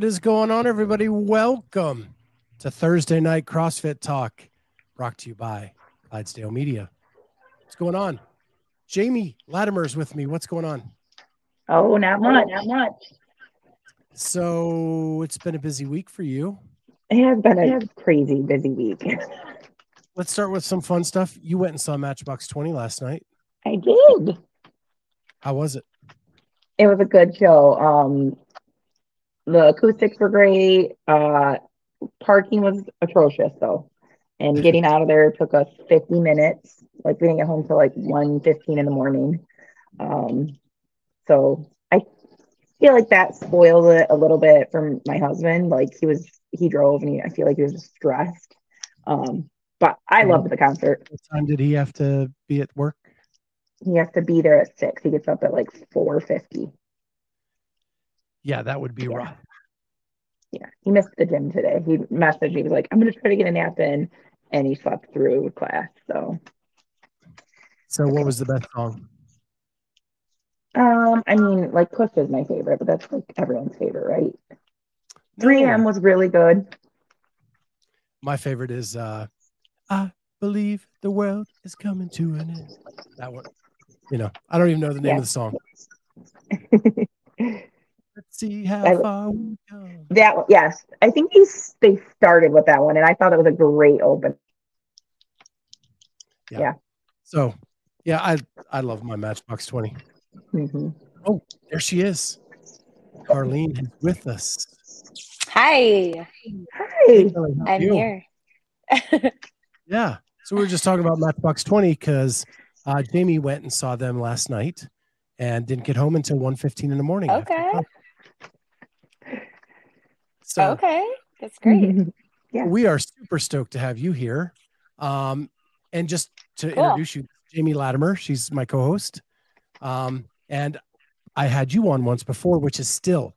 What is going on, everybody? Welcome to Thursday Night CrossFit Talk, brought to you by Clydesdale Media. What's going on? Jamie Latimer is with me. What's going on? Oh, not much, not much. So it's been a busy week for you. It has been a crazy busy week. Let's start with some fun stuff. You went and saw Matchbox 20 last night. I did. How was it? It was a good show. Um, the acoustics were great. Uh, parking was atrocious though, and getting out of there took us 50 minutes. Like we didn't get home till like 1.15 in the morning. Um, so I feel like that spoiled it a little bit for my husband. Like he was, he drove and he, I feel like he was just stressed. Um, but I loved the concert. What time did he have to be at work? He has to be there at six. He gets up at like 4.50. Yeah, that would be Yeah. rough. Yeah, he missed the gym today. He messaged me. He was like, "I'm gonna try to get a nap in," and he slept through class. So, So, what was the best song? um, I mean, like Push is my favorite, but that's like everyone's favorite, right? 3AM was really good. My favorite is uh, I believe the world is coming to an end. That one. You know, I don't even know the name Yeah. of the song. Let's see how I- far we come. That yes, I think they s- they started with that one, and I thought it was a great open. Yeah. So, yeah, I I love my Matchbox 20. Mhm. There she is. Carleen is with us. Hi, Hi. Kelly, I'm you? here. Yeah. So we were just talking about Matchbox 20 because uh, Jamie went and saw them last night and didn't get home until 1.15 in the morning. after Okay. Class. So okay, that's great. Yeah. we are super stoked to have you here. Um, and just to Cool. introduce you, Jamie Latimer, she's my co-host. Um, and I had you on once before, which is still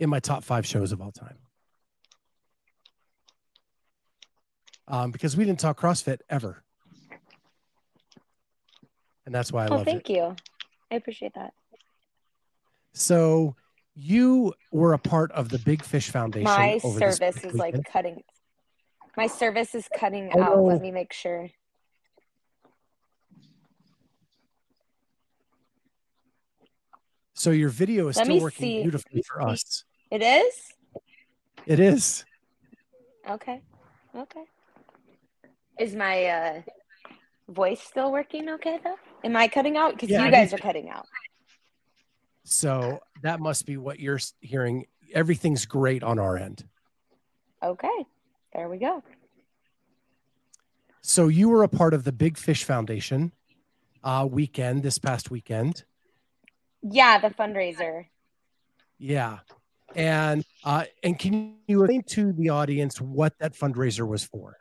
in my top five shows of all time. Um, because we didn't talk CrossFit ever. And that's why I oh, love it. thank you. I appreciate that. So you were a part of the Big Fish Foundation. My service is like cutting. My service is cutting Oh, out. Let me make sure. So your video is Let still working see. beautifully for us. It is It is. okay. Okay. Is my uh, voice still working? Okay, though. Am I cutting out? Because Yeah, you guys are cutting out. So that must be what you're hearing. Everything's great on our end. Okay, there we go. So you were a part of the Big Fish Foundation uh, weekend this past weekend. Yeah, the fundraiser. Yeah. And uh, and can you explain to the audience what that fundraiser was for?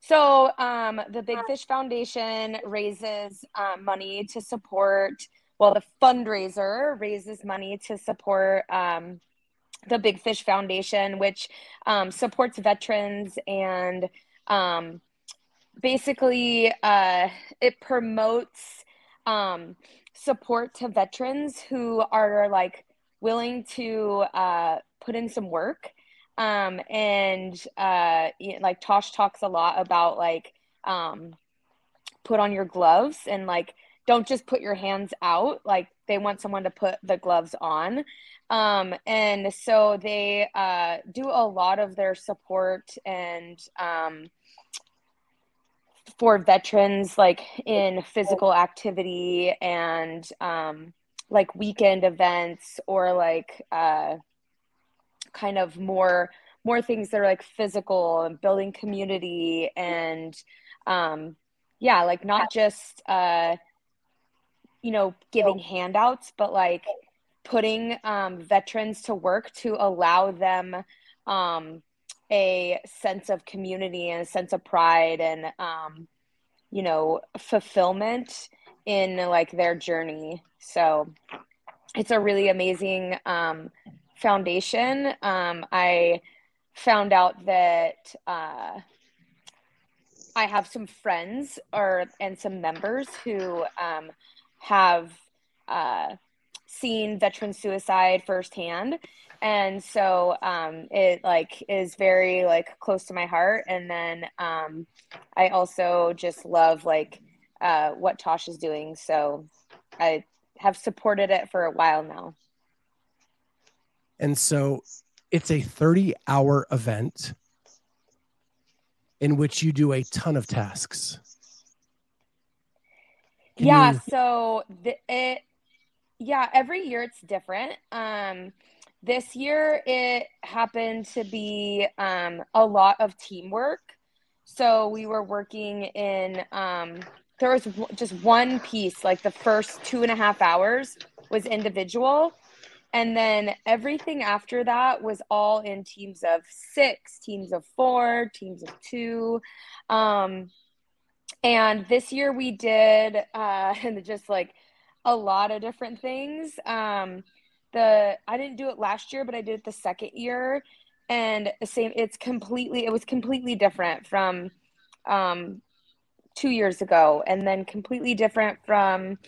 So, um, the Big Fish Foundation raises um, money to support, well, the fundraiser raises money to support um, the Big Fish Foundation, which um, supports veterans and um, basically uh, it promotes um, support to veterans who are like willing to uh, put in some work. Um and uh like Tosh talks a lot about like um put on your gloves and like don't just put your hands out like they want someone to put the gloves on. Um and so they uh do a lot of their support and um for veterans like in physical activity and um like weekend events or like uh kind of more more things that are like physical and building community and um yeah like not just uh you know giving handouts but like putting um, veterans to work to allow them um, a sense of community and a sense of pride and um, you know fulfillment in like their journey. So it's a really amazing um, foundation. Um, i found out that uh, i have some friends or and some members who um, have uh, seen veteran suicide firsthand. And so um, it like is very like close to my heart. And then um, i also just love like uh, what Tosh is doing. So i have supported it for a while now. And so it's a 30 hour event in which you do a ton of tasks Can yeah you... so the, it yeah every year it's different um this year, it happened to be um, a lot of teamwork. So we were working in, um, there was just one piece, like the first two and a half hours was individual. And then everything after that was all in teams of six, teams of four, teams of two. Um, and this year we did uh, just like a lot of different things. Um, the I didn't do it last year, but I did it the second year, and the same. It's completely. It was completely different from um, two years ago, and then completely different from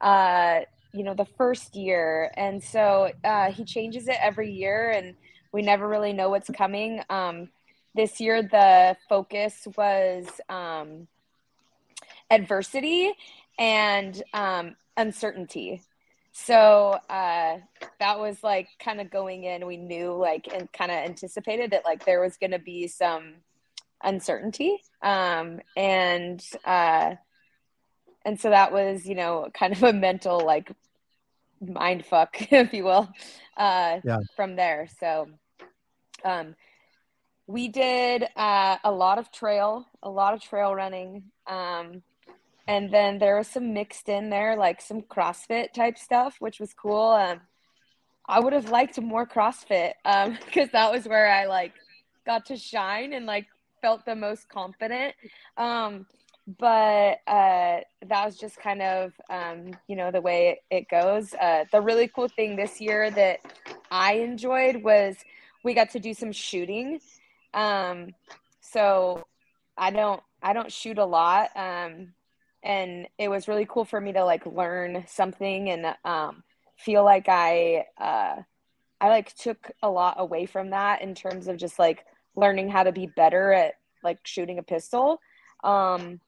uh, you know the first year. And so uh, he changes it every year, and we never really know what's coming. Um, this year, the focus was um, adversity and um, uncertainty. So uh, that was like kind of going in. We knew like and kind of anticipated that like there was going to be some uncertainty um, and uh, and so that was you know kind of a mental like mind fuck if you will uh, yeah. from there. So um, we did uh, a lot of trail a lot of trail running um, and then there was some mixed in there like some crossfit type stuff which was cool. Um, i would have liked more crossfit um because that was where i like got to shine and like felt the most confident. Um but uh that was just kind of um you know the way it, it goes. Uh the really cool thing this year that i enjoyed was we got to do some shooting. Um so i don't i don't shoot a lot. Um and it was really cool for me to like learn something and um, feel like I uh, I like took a lot away from that in terms of just like learning how to be better at like shooting a pistol. Um,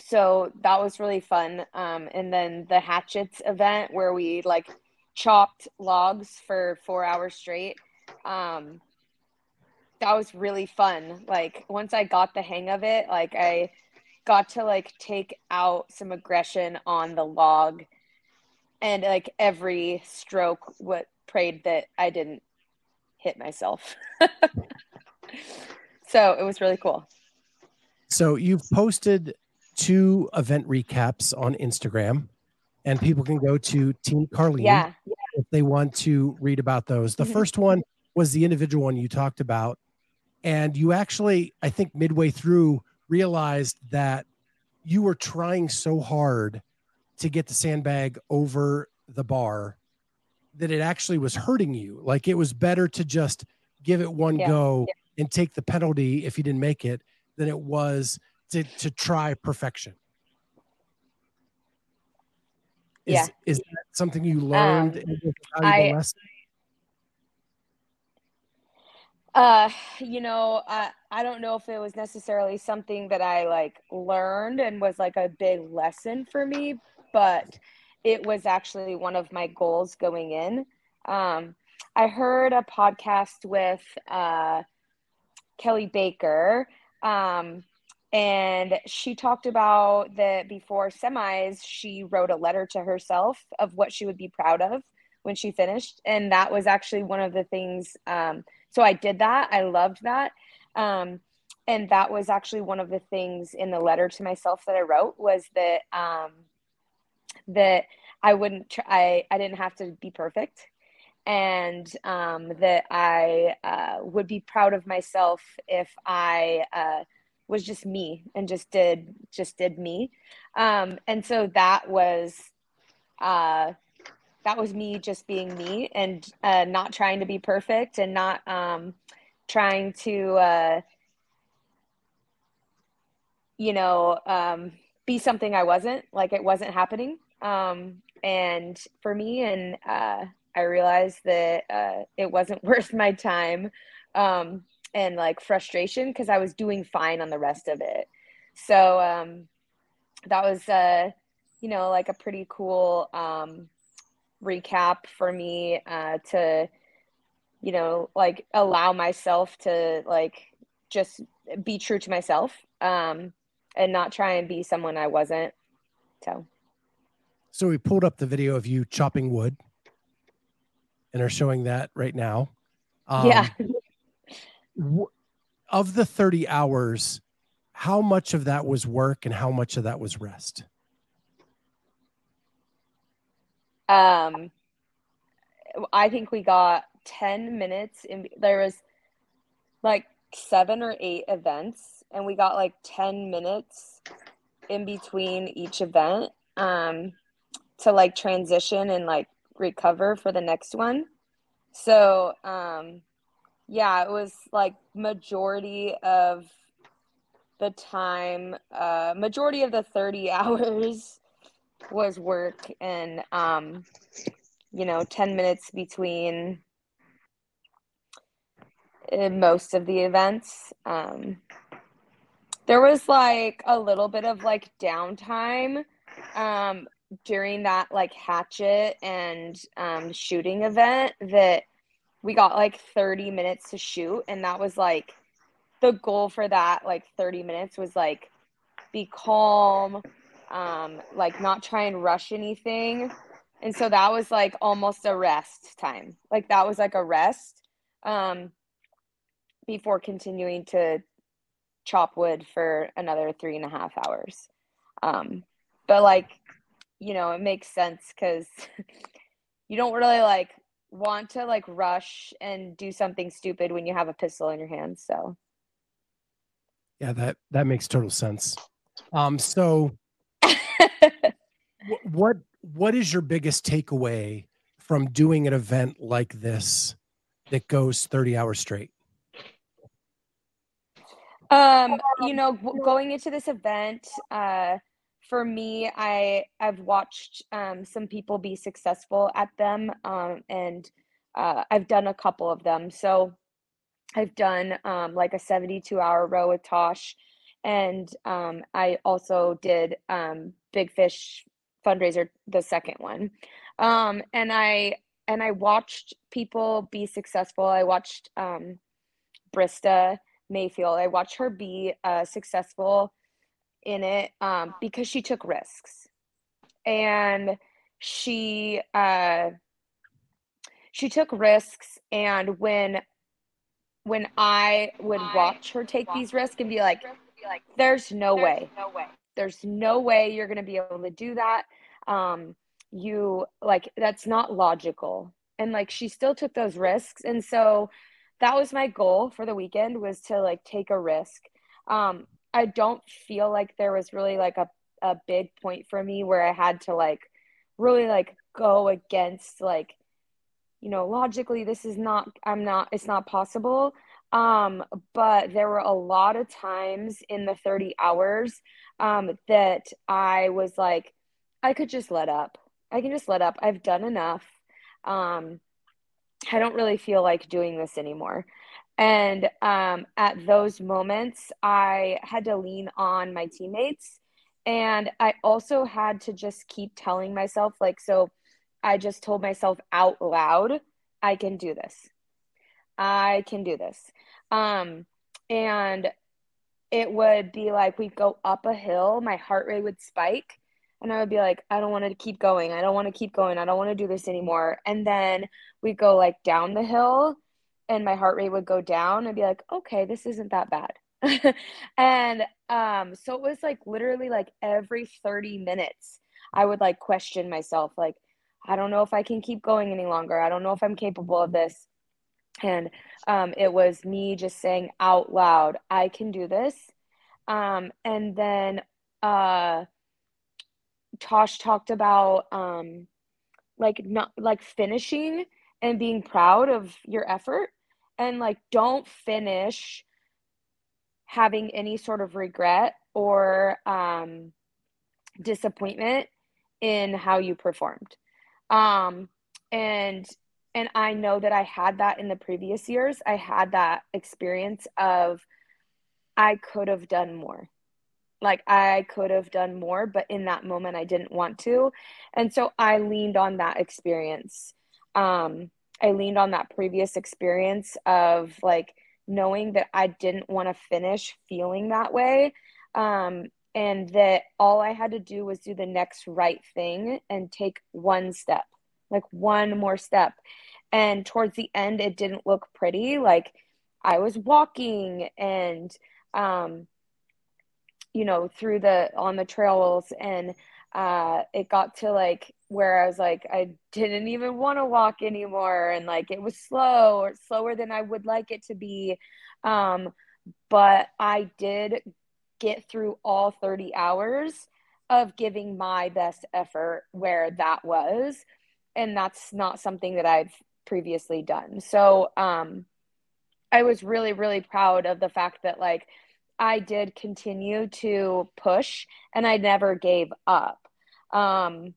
so that was really fun. Um, and then the hatchets event where we like chopped logs for four hours straight. Um, that was really fun. Like once I got the hang of it, like I got to like take out some aggression on the log and like every stroke what prayed that I didn't hit myself. so it was really cool. So you've posted two event recaps on Instagram and people can go to Team Carleen yeah. if they want to read about those. The mm-hmm. first one was the individual one you talked about. And you actually, I think midway through, realized that you were trying so hard to get the sandbag over the bar that it actually was hurting you. Like it was better to just give it one yeah. go yeah. and take the penalty if you didn't make it than it was to, to try perfection. Is, yeah. is that something you learned? Um, I, Uh, you know, I I don't know if it was necessarily something that I like learned and was like a big lesson for me, but it was actually one of my goals going in. Um, I heard a podcast with uh, Kelly Baker, um, and she talked about that before semis, she wrote a letter to herself of what she would be proud of when she finished, and that was actually one of the things. Um, so I did that. I loved that. Um, and that was actually one of the things in the letter to myself that I wrote was that um, that I wouldn't try, I, I didn't have to be perfect and um, that I uh, would be proud of myself if I uh, was just me and just did just did me. Um, and so that was uh, that was me just being me and uh, not trying to be perfect and not um, trying to uh, you know um, be something I wasn't like it wasn't happening. Um, and for me and uh, I realized that uh, it wasn't worth my time um, and like frustration because I was doing fine on the rest of it. So um, that was, uh, you know, like a pretty cool um, recap for me uh, to, you know, like allow myself to like just be true to myself um, and not try and be someone I wasn't. So. So we pulled up the video of you chopping wood and are showing that right now. Um, yeah. w- of the 30 hours, how much of that was work and how much of that was rest? Um, I think we got 10 minutes in there was like seven or eight events and we got like 10 minutes in between each event um to like transition and like recover for the next one. So, um, yeah, it was like majority of the time, uh, majority of the 30 hours was work and, um, you know, 10 minutes between uh, most of the events. Um, there was like a little bit of like downtime um, during that like hatchet and um, shooting event that we got like 30 minutes to shoot and that was like the goal for that like 30 minutes was like be calm um like not try and rush anything and so that was like almost a rest time like that was like a rest um before continuing to chop wood for another three and a half hours um but like you know, it makes sense because you don't really like want to like rush and do something stupid when you have a pistol in your hand. So yeah, that that makes total sense. Um, so what what is your biggest takeaway from doing an event like this that goes 30 hours straight? Um, you know, going into this event, uh, for me, I I've watched um, some people be successful at them, um, and uh, I've done a couple of them. So I've done um, like a 72 hour row with Tosh, and um, I also did um, Big Fish fundraiser, the second one, um, and I and I watched people be successful. I watched Brista Mayfield. I watched her be uh, successful in it um, because she took risks and she uh, she took risks and when when i would watch her take these risks and be like there's no way, no way there's no way you're going to be able to do that. Um you like that's not logical. And like she still took those risks. And so that was my goal for the weekend was to like take a risk. Um I don't feel like there was really like a, a big point for me where I had to like really like go against like you know logically this is not I'm not it's not possible um but there were a lot of times in the 30 hours um that I was like I could just let up I can just let up I've done enough um I don't really feel like doing this anymore and um, at those moments, I had to lean on my teammates. And I also had to just keep telling myself, like, so I just told myself out loud, I can do this. I can do this. Um, and it would be like we'd go up a hill, my heart rate would spike. And I would be like, I don't want to keep going. I don't want to keep going. I don't want to do this anymore. And then we'd go like down the hill and my heart rate would go down and be like, okay, this isn't that bad. and um, so it was like literally like every 30 minutes, I would like question myself like I don't know if I can keep going any longer. I don't know if I'm capable of this. And um, it was me just saying out loud, I can do this. Um, and then uh, Tosh talked about um, like not like finishing and being proud of your effort and like don't finish having any sort of regret or um, disappointment in how you performed um, and and i know that i had that in the previous years. I had that experience of i could have done more. Like i could have done more but in that moment i didn't want to. And so i leaned on that experience. Um, i leaned on that previous experience of like knowing that i didn't want to finish feeling that way um, and that all I had to do was do the next right thing and take one step, like one more step. And towards the end, it didn't look pretty. Like I was walking and, um, you know, through the on the trails, and uh, it got to like where I was like, I didn't even want to walk anymore, and like it was slow or slower than I would like it to be. Um, but I did get through all 30 hours of giving my best effort where that was and that's not something that I've previously done. So um I was really really proud of the fact that like I did continue to push and I never gave up. Um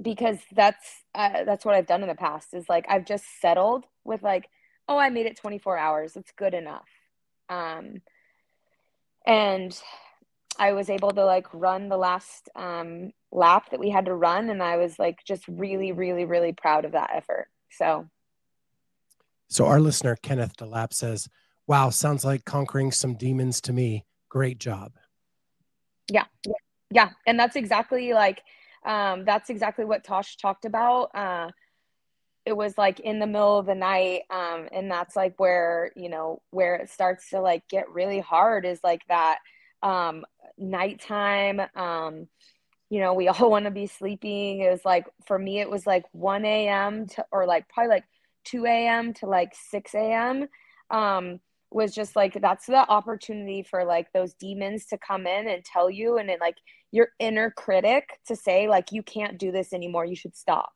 because that's uh, that's what I've done in the past is like I've just settled with like oh I made it 24 hours it's good enough. Um and I was able to like run the last um, lap that we had to run, and I was like just really, really, really proud of that effort. So, so our listener Kenneth DeLap says, "Wow, sounds like conquering some demons to me. Great job." Yeah, yeah, and that's exactly like um, that's exactly what Tosh talked about. Uh, it was like in the middle of the night um, and that's like where you know where it starts to like get really hard is like that um, nighttime um, you know we all want to be sleeping. It was like for me it was like 1 a.m to or like probably like 2 a.m to like 6 a.m um, was just like that's the opportunity for like those demons to come in and tell you and then like your inner critic to say like you can't do this anymore. You should stop.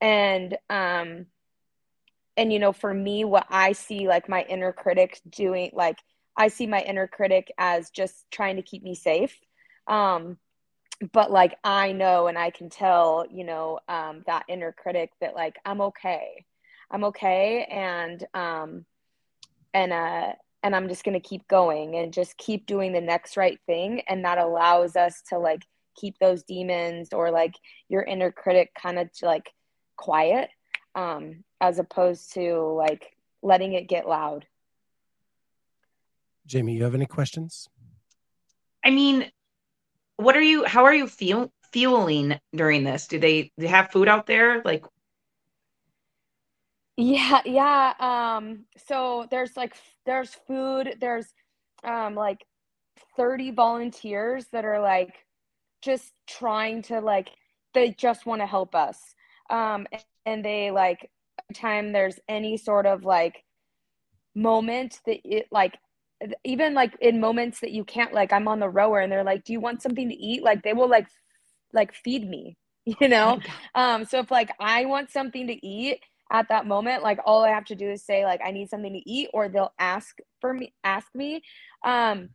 And um and you know for me what i see like my inner critic doing like i see my inner critic as just trying to keep me safe. Um but like i know and i can tell you know um that inner critic that like i'm okay. I'm okay and um and uh and i'm just to keep going and just keep doing the next right thing. And that allows us to like keep those demons or like your inner critic kind of like quiet um, as opposed to like letting it get loud. Jamie, you have any questions? I mean, what are you? How are you feel fueling during this? Do they, do they have food out there? Like, yeah, yeah. Um, so there's like there's food. There's um like 30 volunteers that are like just trying to like they just want to help us um, and they like time there's any sort of like moment that it like even like in moments that you can't like i'm on the rower and they're like do you want something to eat? Like they will like like feed me you know? Um so if like i want something to eat at that moment like all i have to do is say like i need something to eat or they'll ask for me ask me. Um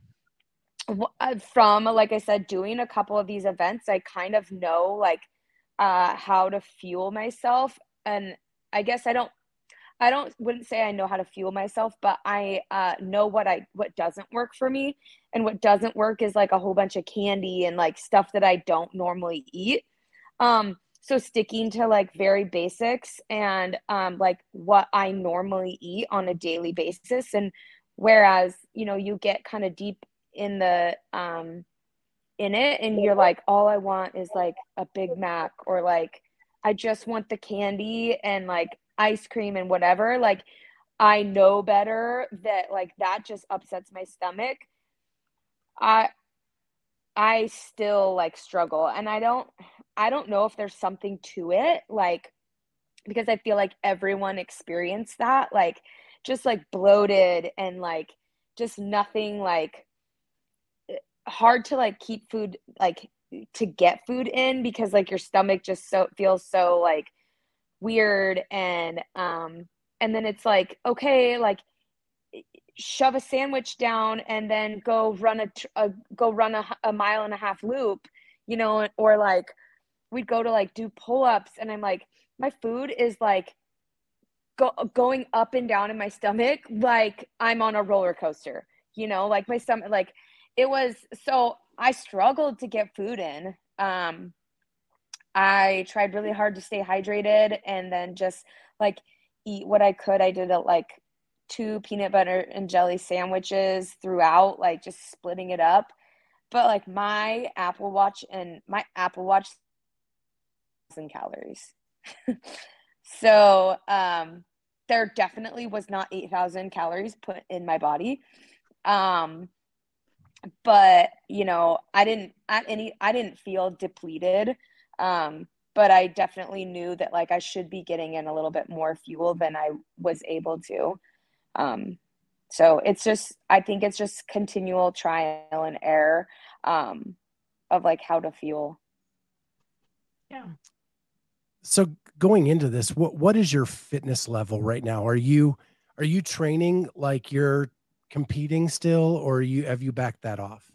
uh, from like i said doing a couple of these events i kind of know like uh, how to fuel myself. And I guess I don't, I don't, wouldn't say I know how to fuel myself, but I uh, know what I, what doesn't work for me. And what doesn't work is like a whole bunch of candy and like stuff that I don't normally eat. Um, so sticking to like very basics and um, like what I normally eat on a daily basis. And whereas, you know, you get kind of deep in the, um, in it and you're like all i want is like a big mac or like i just want the candy and like ice cream and whatever like i know better that like that just upsets my stomach. I i still like struggle and i don't I don't know if there's something to it, like because I feel like everyone experienced that, like just like bloated and like just nothing like hard to like keep food like to get food in because like your stomach just so feels so like weird and um and then it's like okay like shove a sandwich down and then go run a, a go run a, a mile and a half loop you know or like we'd go to like do pull-ups and i'm like my food is like go, going up and down in my stomach like i'm on a roller coaster you know like my stomach like it was so i struggled to get food in um i tried really hard to stay hydrated and then just like eat what i could i did like two peanut butter and jelly sandwiches throughout, like just splitting it up. But like my Apple Watch and my Apple Watch and calories. so um there definitely was not 8000 calories put in my body. Um but you know, I didn't at any I didn't feel depleted. Um but I definitely knew that like I should be getting in a little bit more fuel than I was able to. Um, so it's just, I think it's just continual trial and error um, of like how to fuel. Yeah. So going into this, what what is your fitness level right now? Are you are you training like you're competing still, or you have you backed that off?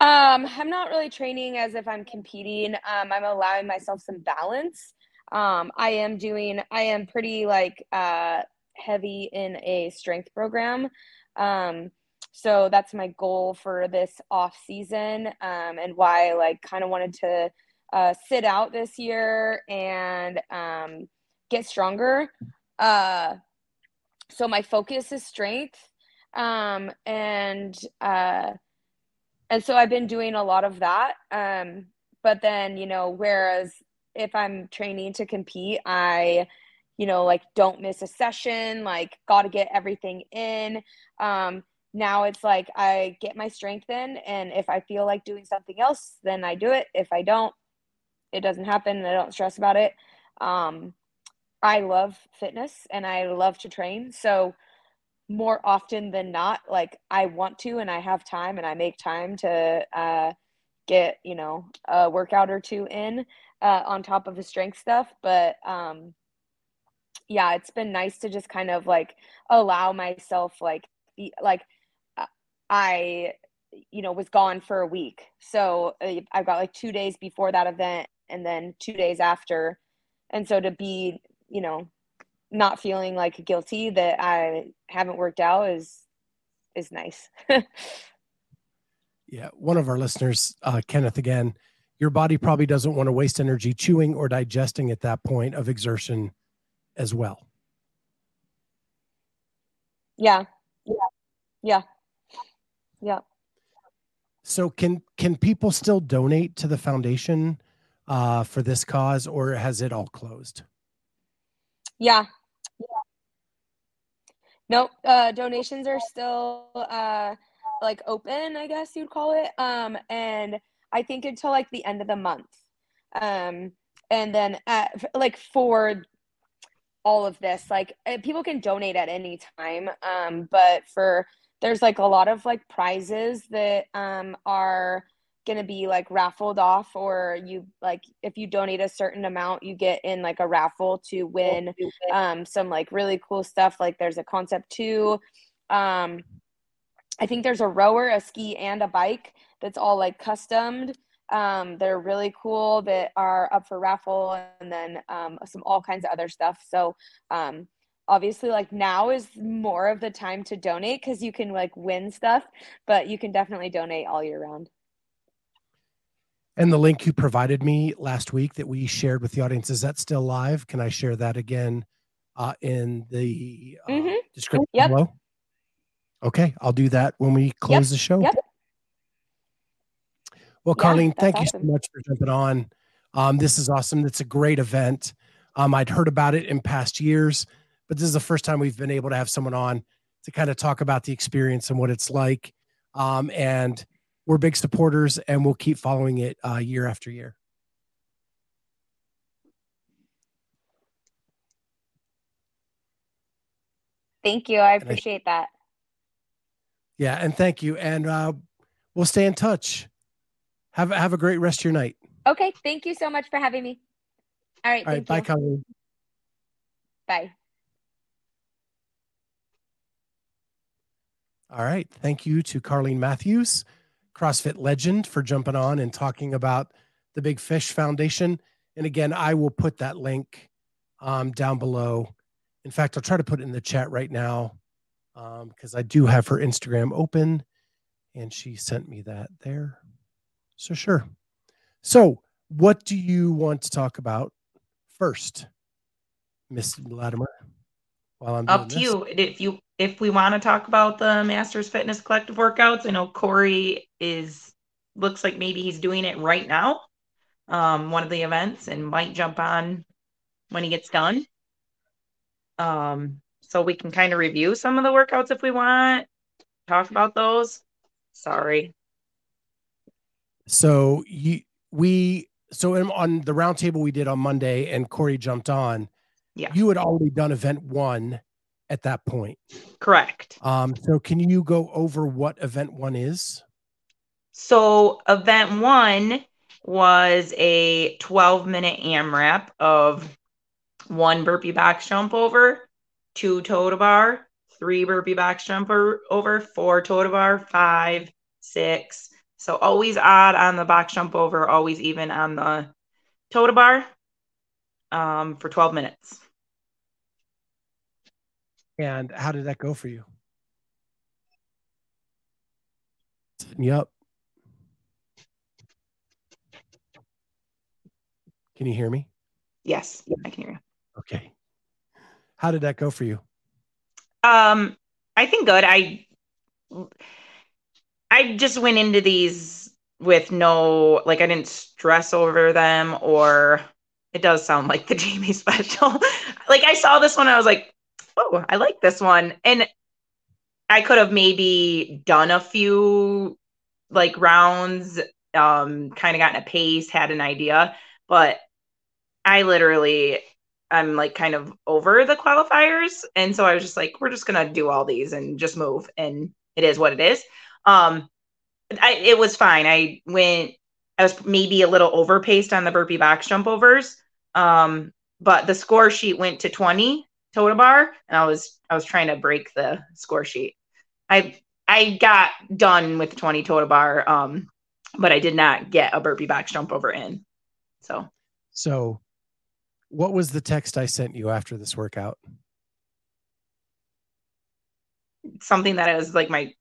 Um, I'm not really training as if I'm competing. Um, I'm allowing myself some balance um, I am doing, I am pretty like uh, heavy in a strength program. Um, so that's my goal for this off season um, and why I like kind of wanted to uh, sit out this year and um, get stronger. Uh, so my focus is strength. Um, and, uh, and so I've been doing a lot of that. Um, but then, you know, whereas if I'm training to compete, I, you know, like don't miss a session, like got to get everything in. Um, now it's like I get my strength in, and if I feel like doing something else, then I do it. If I don't, it doesn't happen, I don't stress about it. Um, I love fitness and I love to train. So, more often than not, like I want to and I have time and I make time to uh, get, you know, a workout or two in uh, on top of the strength stuff. But um, yeah, it's been nice to just kind of like allow myself like be, like uh, I you know was gone for a week. So uh, I've got like 2 days before that event and then 2 days after. And so to be, you know, not feeling like guilty that I haven't worked out is is nice. yeah, one of our listeners, uh, Kenneth again, your body probably doesn't want to waste energy chewing or digesting at that point of exertion as well. Yeah. Yeah. Yeah. Yeah. So can can people still donate to the foundation uh, for this cause, or has it all closed? Yeah. Nope. Uh, donations are still uh, like open, I guess you'd call it. Um, and I think until like the end of the month. Um, and then at, like for all of this, like eh, people can donate at any time. Um, but for there's like a lot of like prizes that um are gonna be like raffled off or you like if you donate a certain amount you get in like a raffle to win um some like really cool stuff like there's a Concept2 um i think there's a rower a ski and a bike that's all like customed. Um, they're really cool that are up for raffle and then um, some all kinds of other stuff. So um, obviously like now is more of the time to donate because you can like win stuff, but you can definitely donate all year round. And the link you provided me last week that we shared with the audience, is that still live? Can I share that again uh, in the uh, mm-hmm. description yep. below? Okay, I'll do that when we close yep. the show. Yep. Well, yeah, Carleen, thank awesome. you so much for jumping on. Um, this is awesome. It's a great event. Um, I'd heard about it in past years, but this is the first time we've been able to have someone on to kind of talk about the experience and what it's like. Um, and we're big supporters and we'll keep following it uh, year after year. Thank you. I appreciate that. Yeah, and thank you. And uh, we'll stay in touch. Have have a great rest of your night. Okay. Thank you so much for having me. All right. All right. Bye, Colleen. Bye. All right. Thank you to Carlene Matthews, CrossFit legend, for jumping on and talking about the Big Fish Foundation. And again, I will put that link um, down below. In fact, I'll try to put it in the chat right now because um, I do have her Instagram open and she sent me that there. So, sure. So, what do you want to talk about first, Miss Latimer? While I'm up to this? you. If you if we want to talk about the Masters Fitness Collective workouts, I know Corey is looks like maybe he's doing it right now, um, one of the events, and might jump on when he gets done. Um, so we can kind of review some of the workouts if we want, talk about those. Sorry. So you we so on the roundtable we did on Monday and Corey jumped on. Yeah. You had already done event one at that point. Correct. Um, so can you go over what event one is? So event one was a 12 minute AMRAP of one burpee box jump over, two toe to bar, three burpee box jump over, four toe to bar, five, six. So always odd on the box jump over, always even on the toe to bar um, for 12 minutes. And how did that go for you? Yep. Can you hear me? Yes, I can hear you. Okay. How did that go for you? Um, I think good. I I just went into these with no like I didn't stress over them or it does sound like the Jamie special. like I saw this one, I was like, oh, I like this one. And I could have maybe done a few like rounds, um, kind of gotten a pace, had an idea, but I literally I'm like kind of over the qualifiers. And so I was just like, we're just gonna do all these and just move. And it is what it is. Um I it was fine. I went I was maybe a little overpaced on the burpee box jump overs. Um, but the score sheet went to 20 toe to bar and I was I was trying to break the score sheet. I I got done with the 20 toe to bar um but I did not get a burpee box jump over in. So so what was the text I sent you after this workout? Something that I was like my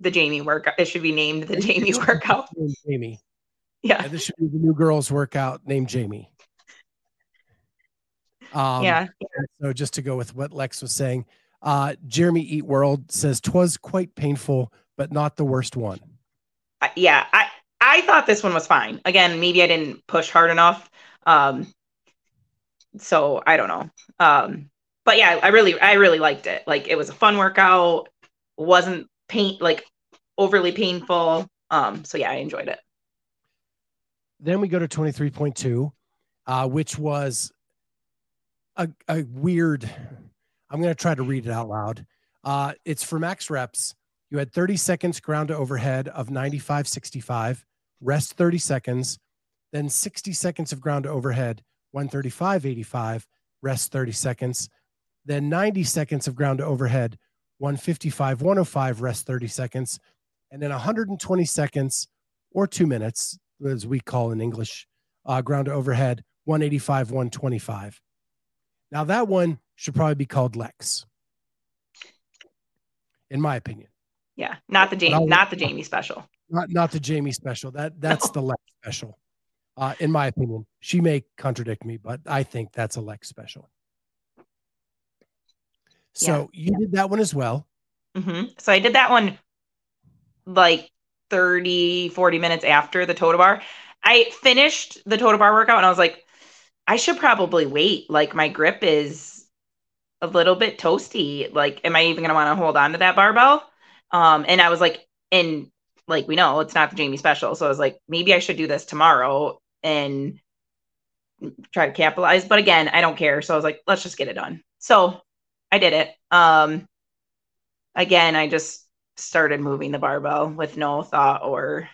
the Jamie workout. It should be named the Jamie workout. Jamie. Yeah. yeah. This should be the new girls workout named Jamie. Um, yeah. So just to go with what Lex was saying, uh, Jeremy Eat World says twas quite painful, but not the worst one. Uh, yeah, I I thought this one was fine. Again, maybe I didn't push hard enough. Um, so I don't know. Um, but yeah, I really I really liked it. Like it was a fun workout. wasn't pain like overly painful. Um, so yeah, I enjoyed it. Then we go to 23.2, uh, which was a, a weird, I'm going to try to read it out loud. Uh, it's for max reps. You had 30 seconds ground to overhead of 95, 65, rest 30 seconds, then 60 seconds of ground to overhead, 135, 85, rest 30 seconds, then 90 seconds of ground to overhead, 155, 105, rest 30 seconds, and then 120 seconds or two minutes, as we call in English, uh, ground to overhead, 185, 125. Now, that one should probably be called Lex, in my opinion. Yeah, not the Jamie, not the Jamie special. Not not the Jamie special. That that's no. the Lex special. Uh, in my opinion, she may contradict me, but I think that's a Lex special. So yeah. you did that one as well. Mm-hmm. So I did that one like 30, 40 minutes after the toe to bar. I finished the toe to bar workout and I was like, I should probably wait. Like my grip is a little bit toasty. Like, am I even going to want to hold on to that barbell? Um, and I was like, and like we know it's not the Jamie special. So I was like, maybe I should do this tomorrow and try to capitalize. But again, I don't care. So I was like, let's just get it done. So I did it. Um again, I just started moving the barbell with no thought or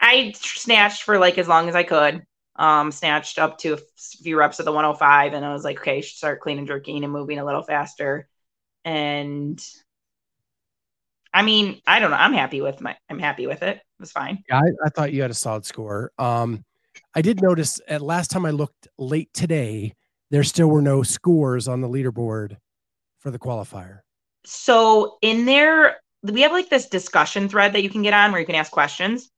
I snatched for like as long as I could. Um, snatched up to a few reps of the 105, and I was like, okay, start clean and jerking and moving a little faster. And I mean, I don't know. I'm happy with my. I'm happy with it. It was fine. Yeah, I, I thought you had a solid score. Um, I did notice at last time I looked late today, there still were no scores on the leaderboard for the qualifier. So in there, we have like this discussion thread that you can get on where you can ask questions.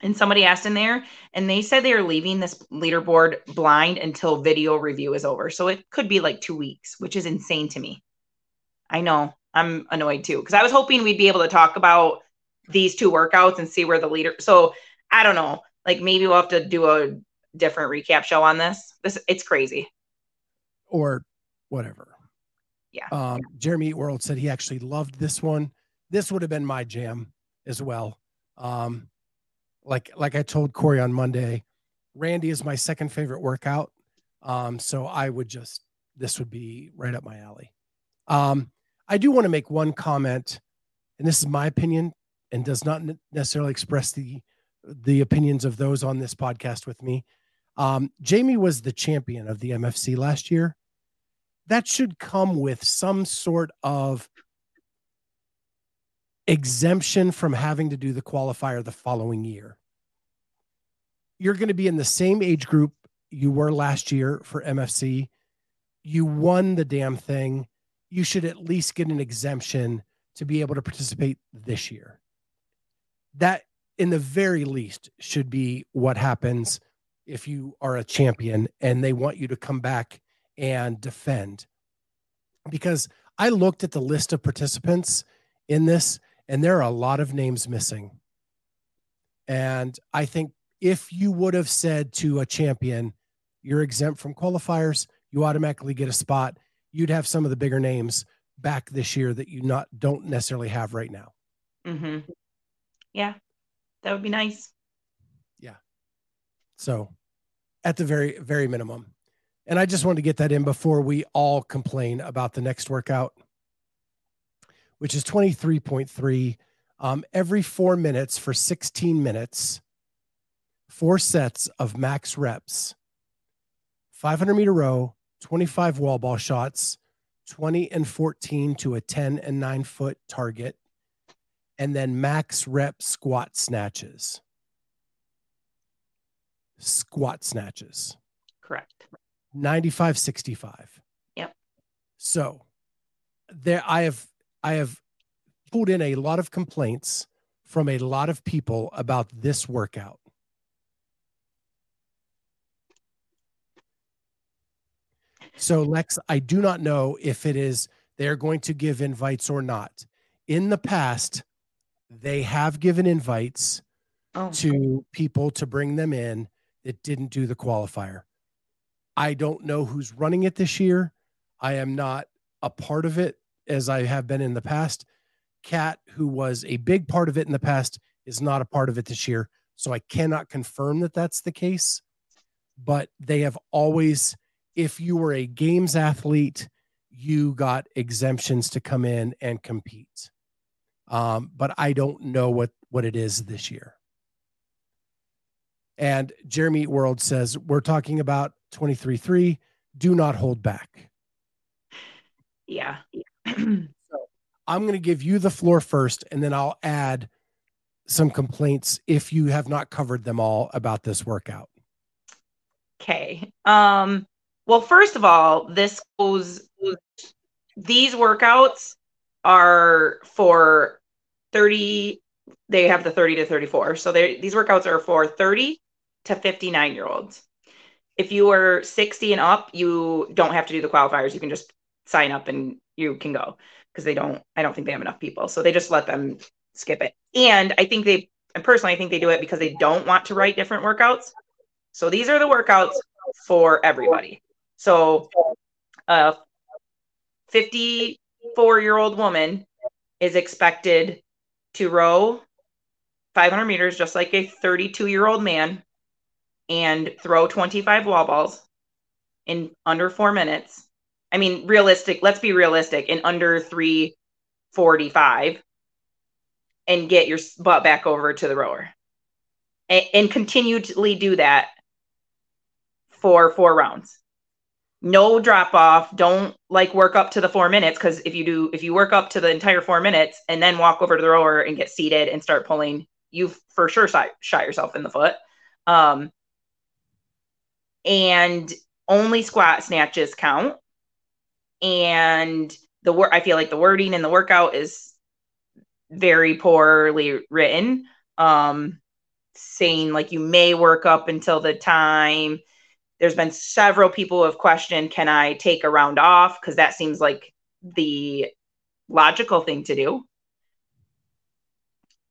And somebody asked in there, and they said they are leaving this leaderboard blind until video review is over. So it could be like two weeks, which is insane to me. I know I'm annoyed too because I was hoping we'd be able to talk about these two workouts and see where the leader. So I don't know. Like maybe we'll have to do a different recap show on this. This it's crazy. Or whatever. Yeah. Um, Jeremy World said he actually loved this one. This would have been my jam as well. Um, like like I told Corey on Monday, Randy is my second favorite workout. Um, so I would just this would be right up my alley. Um, I do want to make one comment, and this is my opinion, and does not necessarily express the the opinions of those on this podcast with me. Um, Jamie was the champion of the MFC last year. That should come with some sort of exemption from having to do the qualifier the following year. You're going to be in the same age group you were last year for MFC. You won the damn thing. You should at least get an exemption to be able to participate this year. That, in the very least, should be what happens if you are a champion and they want you to come back and defend. Because I looked at the list of participants in this and there are a lot of names missing. And I think if you would have said to a champion, you're exempt from qualifiers, you automatically get a spot, you'd have some of the bigger names back this year that you not don't necessarily have right now. Mm-hmm. Yeah, that would be nice. Yeah. So, at the very very minimum, and I just wanted to get that in before we all complain about the next workout which is 23.3 um, every four minutes for 16 minutes, four sets of max reps, 500 meter row, 25 wall ball shots, 20 and 14 to a 10 and 9 foot target, and then max rep squat snatches. Squat snatches. Correct. 95 65. Yep. So there I have I have pulled in a lot of complaints from a lot of people about this workout. So, Lex, I do not know if it is they're going to give invites or not. In the past, they have given invites oh. to people to bring them in that didn't do the qualifier. I don't know who's running it this year. I am not a part of it as I have been in the past. Kat, who was a big part of it in the past, is not a part of it this year. So I cannot confirm that that's the case. But they have always, if you were a games athlete, you got exemptions to come in and compete. Um, but I don't know what what it is this year. And Jeremy World says we're talking about 23-3. Do not hold back. Yeah. so I'm going to give you the floor first, and then I'll add some complaints if you have not covered them all about this workout. Okay. Um, well, first of all, this goes, these workouts are for 30, they have the 30 to 34. So these workouts are for 30 to 59 year olds. If you are 60 and up, you don't have to do the qualifiers. You can just sign up and you can go because they don't i don't think they have enough people so they just let them skip it and i think they and personally i think they do it because they don't want to write different workouts so these are the workouts for everybody so a 54 year old woman is expected to row 500 meters just like a 32 year old man and throw 25 wall balls in under four minutes. I mean, realistic, let's be realistic, in under 345 and get your butt back over to the rower. And, and continually do that for four rounds no drop off. Don't like work up to the four minutes because if you do if you work up to the entire four minutes and then walk over to the rower and get seated and start pulling you for sure shot, shot yourself in the foot. Um and only squat snatches count. And the word i feel like the wording in the workout is very poorly written. Um saying like you may work up until the time there's been several people who have questioned can I take a round off? Because that seems like the logical thing to do.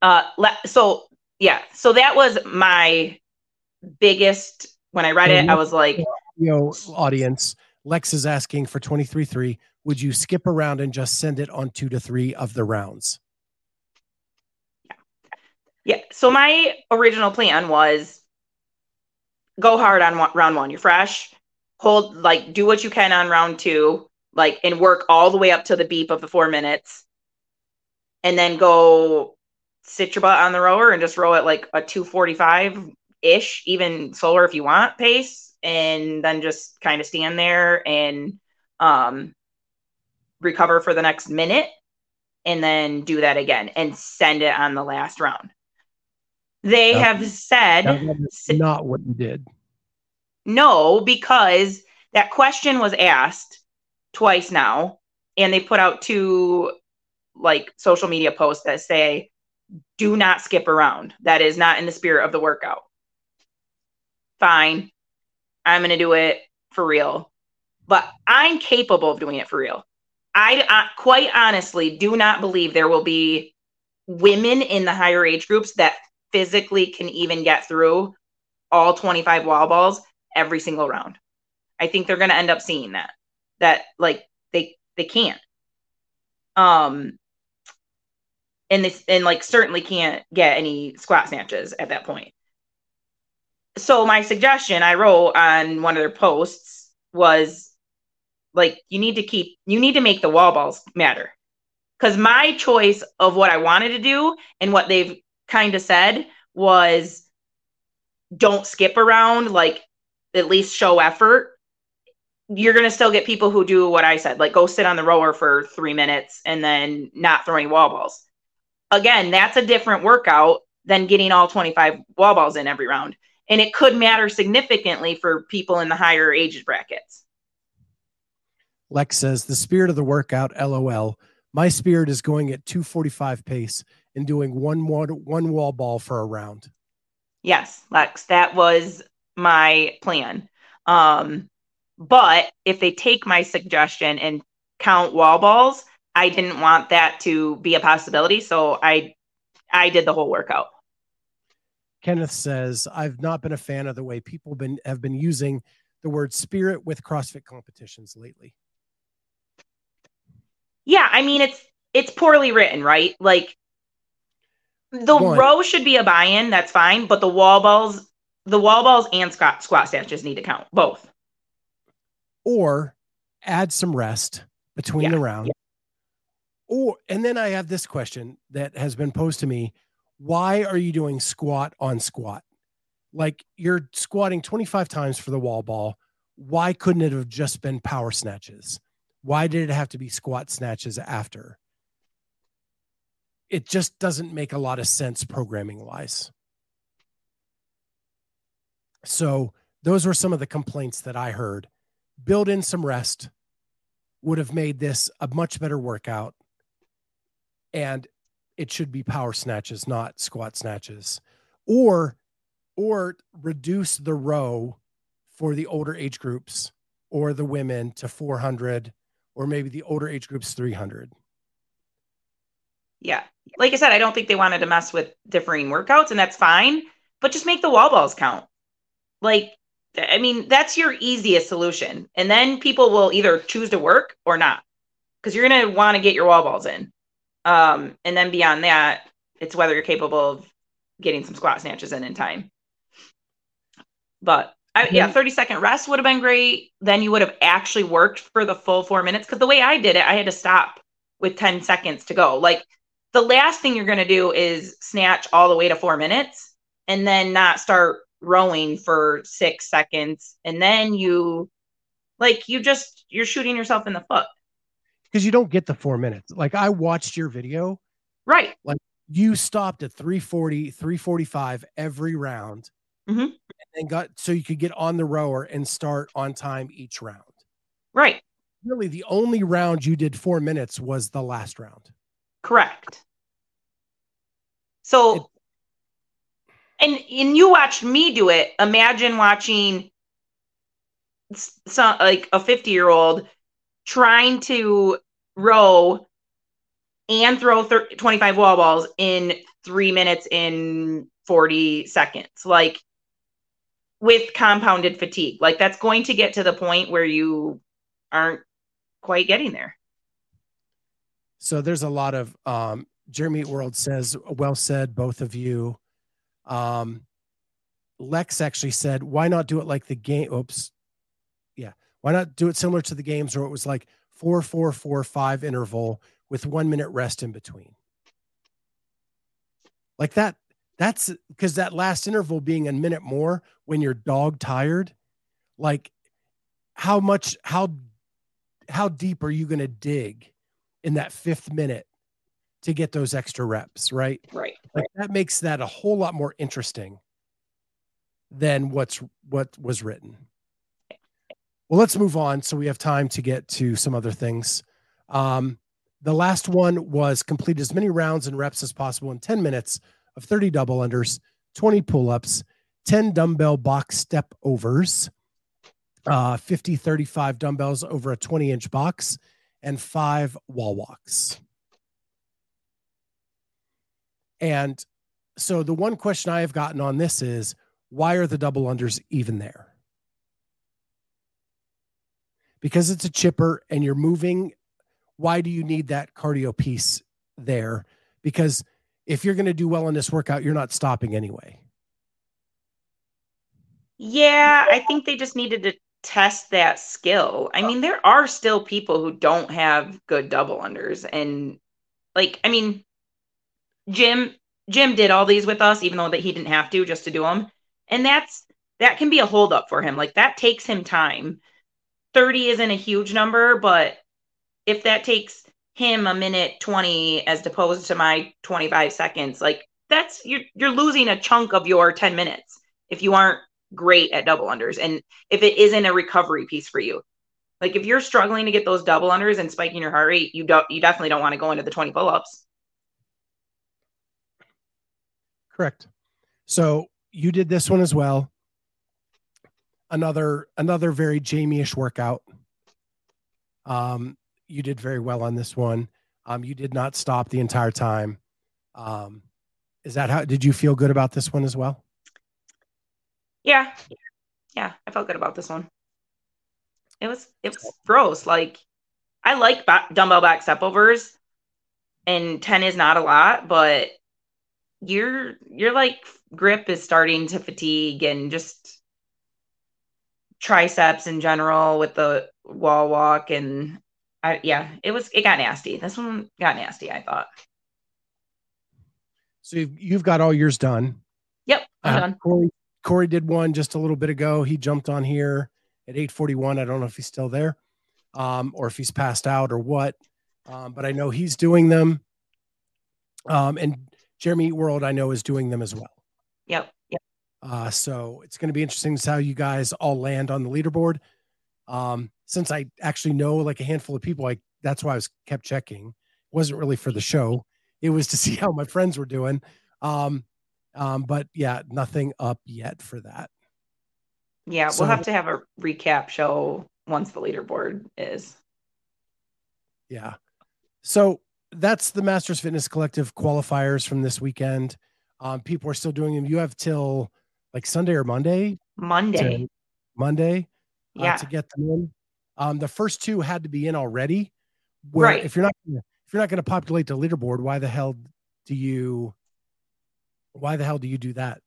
Uh, so yeah, so that was my biggest when I read it. I was like, you know, audience. Lex is asking for 23-3. Would you skip around and just send it on two to three of the rounds? Yeah. Yeah. So my original plan was go hard on one, round one. You're fresh. Hold like do what you can on round two, like and work all the way up to the beep of the four minutes, and then go sit your butt on the rower and just row it like a 245 ish, even slower if you want pace, and then just kind of stand there and um recover for the next minute and then do that again and send it on the last round. They no, have said not what you did. No, because that question was asked twice now, and they put out two like social media posts that say, do not skip around. That is not in the spirit of the workout. Fine. I'm going to do it for real. But I'm capable of doing it for real. I, I quite honestly do not believe there will be women in the higher age groups that physically can even get through all 25 wall balls every single round. I think they're going to end up seeing that that like they they can't. Um and this and like certainly can't get any squat snatches at that point. So my suggestion I wrote on one of their posts was like you need to keep you need to make the wall balls matter. Cuz my choice of what I wanted to do and what they've kind of said was don't skip around like at least show effort you're going to still get people who do what I said, like go sit on the rower for three minutes and then not throw any wall balls. Again, that's a different workout than getting all 25 wall balls in every round. And it could matter significantly for people in the higher age brackets. Lex says, the spirit of the workout, LOL. My spirit is going at 245 pace and doing one, one, one wall ball for a round. Yes, Lex, that was my plan. Um, but if they take my suggestion and count wall balls, I didn't want that to be a possibility. So I I did the whole workout. Kenneth says, I've not been a fan of the way people been have been using the word spirit with CrossFit competitions lately. Yeah, I mean it's it's poorly written, right? Like the One. row should be a buy-in, that's fine, but the wall balls the wall balls and squat squat snatches need to count both. Or add some rest between yeah. the rounds. Yeah. Or and then I have this question that has been posed to me. Why are you doing squat on squat? Like you're squatting 25 times for the wall ball. Why couldn't it have just been power snatches? Why did it have to be squat snatches after? It just doesn't make a lot of sense programming wise. So those were some of the complaints that I heard. Build in some rest would have made this a much better workout. And it should be power snatches, not squat snatches. Or or reduce the row for the older age groups or the women to 400 or maybe the older age groups 300. Yeah. Like I said, I don't think they wanted to mess with differing workouts and that's fine, but just make the wall balls count. Like, I mean, that's your easiest solution. And then people will either choose to work or not because you're going to want to get your wall balls in. Um, and then beyond that, it's whether you're capable of getting some squat snatches in in time. But I, yeah, 30 second rest would have been great. Then you would have actually worked for the full four minutes. Because the way I did it, I had to stop with 10 seconds to go. Like the last thing you're going to do is snatch all the way to four minutes and then not start rowing for six seconds. And then you, like, you just, you're shooting yourself in the foot. Because you don't get the four minutes. Like I watched your video. Right. Like you stopped at 340, 345 every round. Mhm. And got so you could get on the rower and start on time each round. Right. Really, the only round you did four minutes was the last round. Correct. So, and and you watched me do it. Imagine watching some like a 50 year old trying to row and throw thir- 25 wall balls in three minutes in 40 seconds. Like with compounded fatigue, like that's going to get to the point where you aren't quite getting there. So there's a lot of um Jeremy World says, well said, both of you. Um Lex actually said, why not do it like the game? Oops. Yeah. Why not do it similar to the games where it was like four, four, four, five interval with one minute rest in between? Like that, that's because that last interval being a minute more when you're dog tired, like how much, how, how deep are you going to dig in that fifth minute to get those extra reps, right? Right. Like that makes that a whole lot more interesting than what's what was written. Well, let's move on so we have time to get to some other things. Um, the last one was complete as many rounds and reps as possible in 10 minutes of 30 double unders, 20 pull-ups, 10 dumbbell box step overs, uh, 50 35 dumbbells over a 20 inch box, and five wall walks. And so the one question I have gotten on this is why are the double unders even there? Because it's a chipper and you're moving. Why do you need that cardio piece there? Because if you're going to do well in this workout, you're not stopping anyway. Yeah, I think they just needed to test that skill. I mean, there are still people who don't have good double unders. And like, I mean, Jim Jim did all these with us, even though that he didn't have to just to do them. And that's that can be a holdup for him. Like that takes him time. 30 isn't a huge number, but if that takes him a minute 20 as opposed to my 25 seconds, like that's you're you're losing a chunk of your 10 minutes if you aren't great at double unders and if it isn't a recovery piece for you. Like if you're struggling to get those double unders and spiking your heart rate, you don't you definitely don't want to go into the 20 pull-ups. Correct. So you did this one as well. Another another very Jamie-ish workout. Um, you did very well on this one. Um, you did not stop the entire time. Um, is that how did you feel good about this one as well? Yeah. Yeah, I felt good about this one. It was it was gross. Like I like back, dumbbell back step overs and 10 is not a lot, but your your like grip is starting to fatigue and just triceps in general with the wall walk and I yeah, it was it got nasty. This one got nasty, I thought. So you've, you've got all yours done. Yep, I'm Uh, done. Corey, Corey did one just a little bit ago. He jumped on here at 841. I don't know if he's still there um, or if he's passed out or what, um, but I know he's doing them. Um, and Jeremy World, I know, is doing them as well. Yep. Yep. Uh, so it's going to be interesting to see how you guys all land on the leaderboard. Um, since I actually know like a handful of people, I that's why I was kept checking. It wasn't really for the show. It was to see how my friends were doing. Um, um, but yeah, nothing up yet for that. Yeah, So- we'll have to have a recap show once the leaderboard is. Yeah. So that's the Masters Fitness Collective qualifiers from this weekend. Um, people are still doing them. You have till like Sunday or Monday, Monday. Monday, uh, Yeah. to get them in. Um, the first two had to be in already. Where Right. if you're not if you're not going to populate the leaderboard, why the hell do you Why the hell do you do that?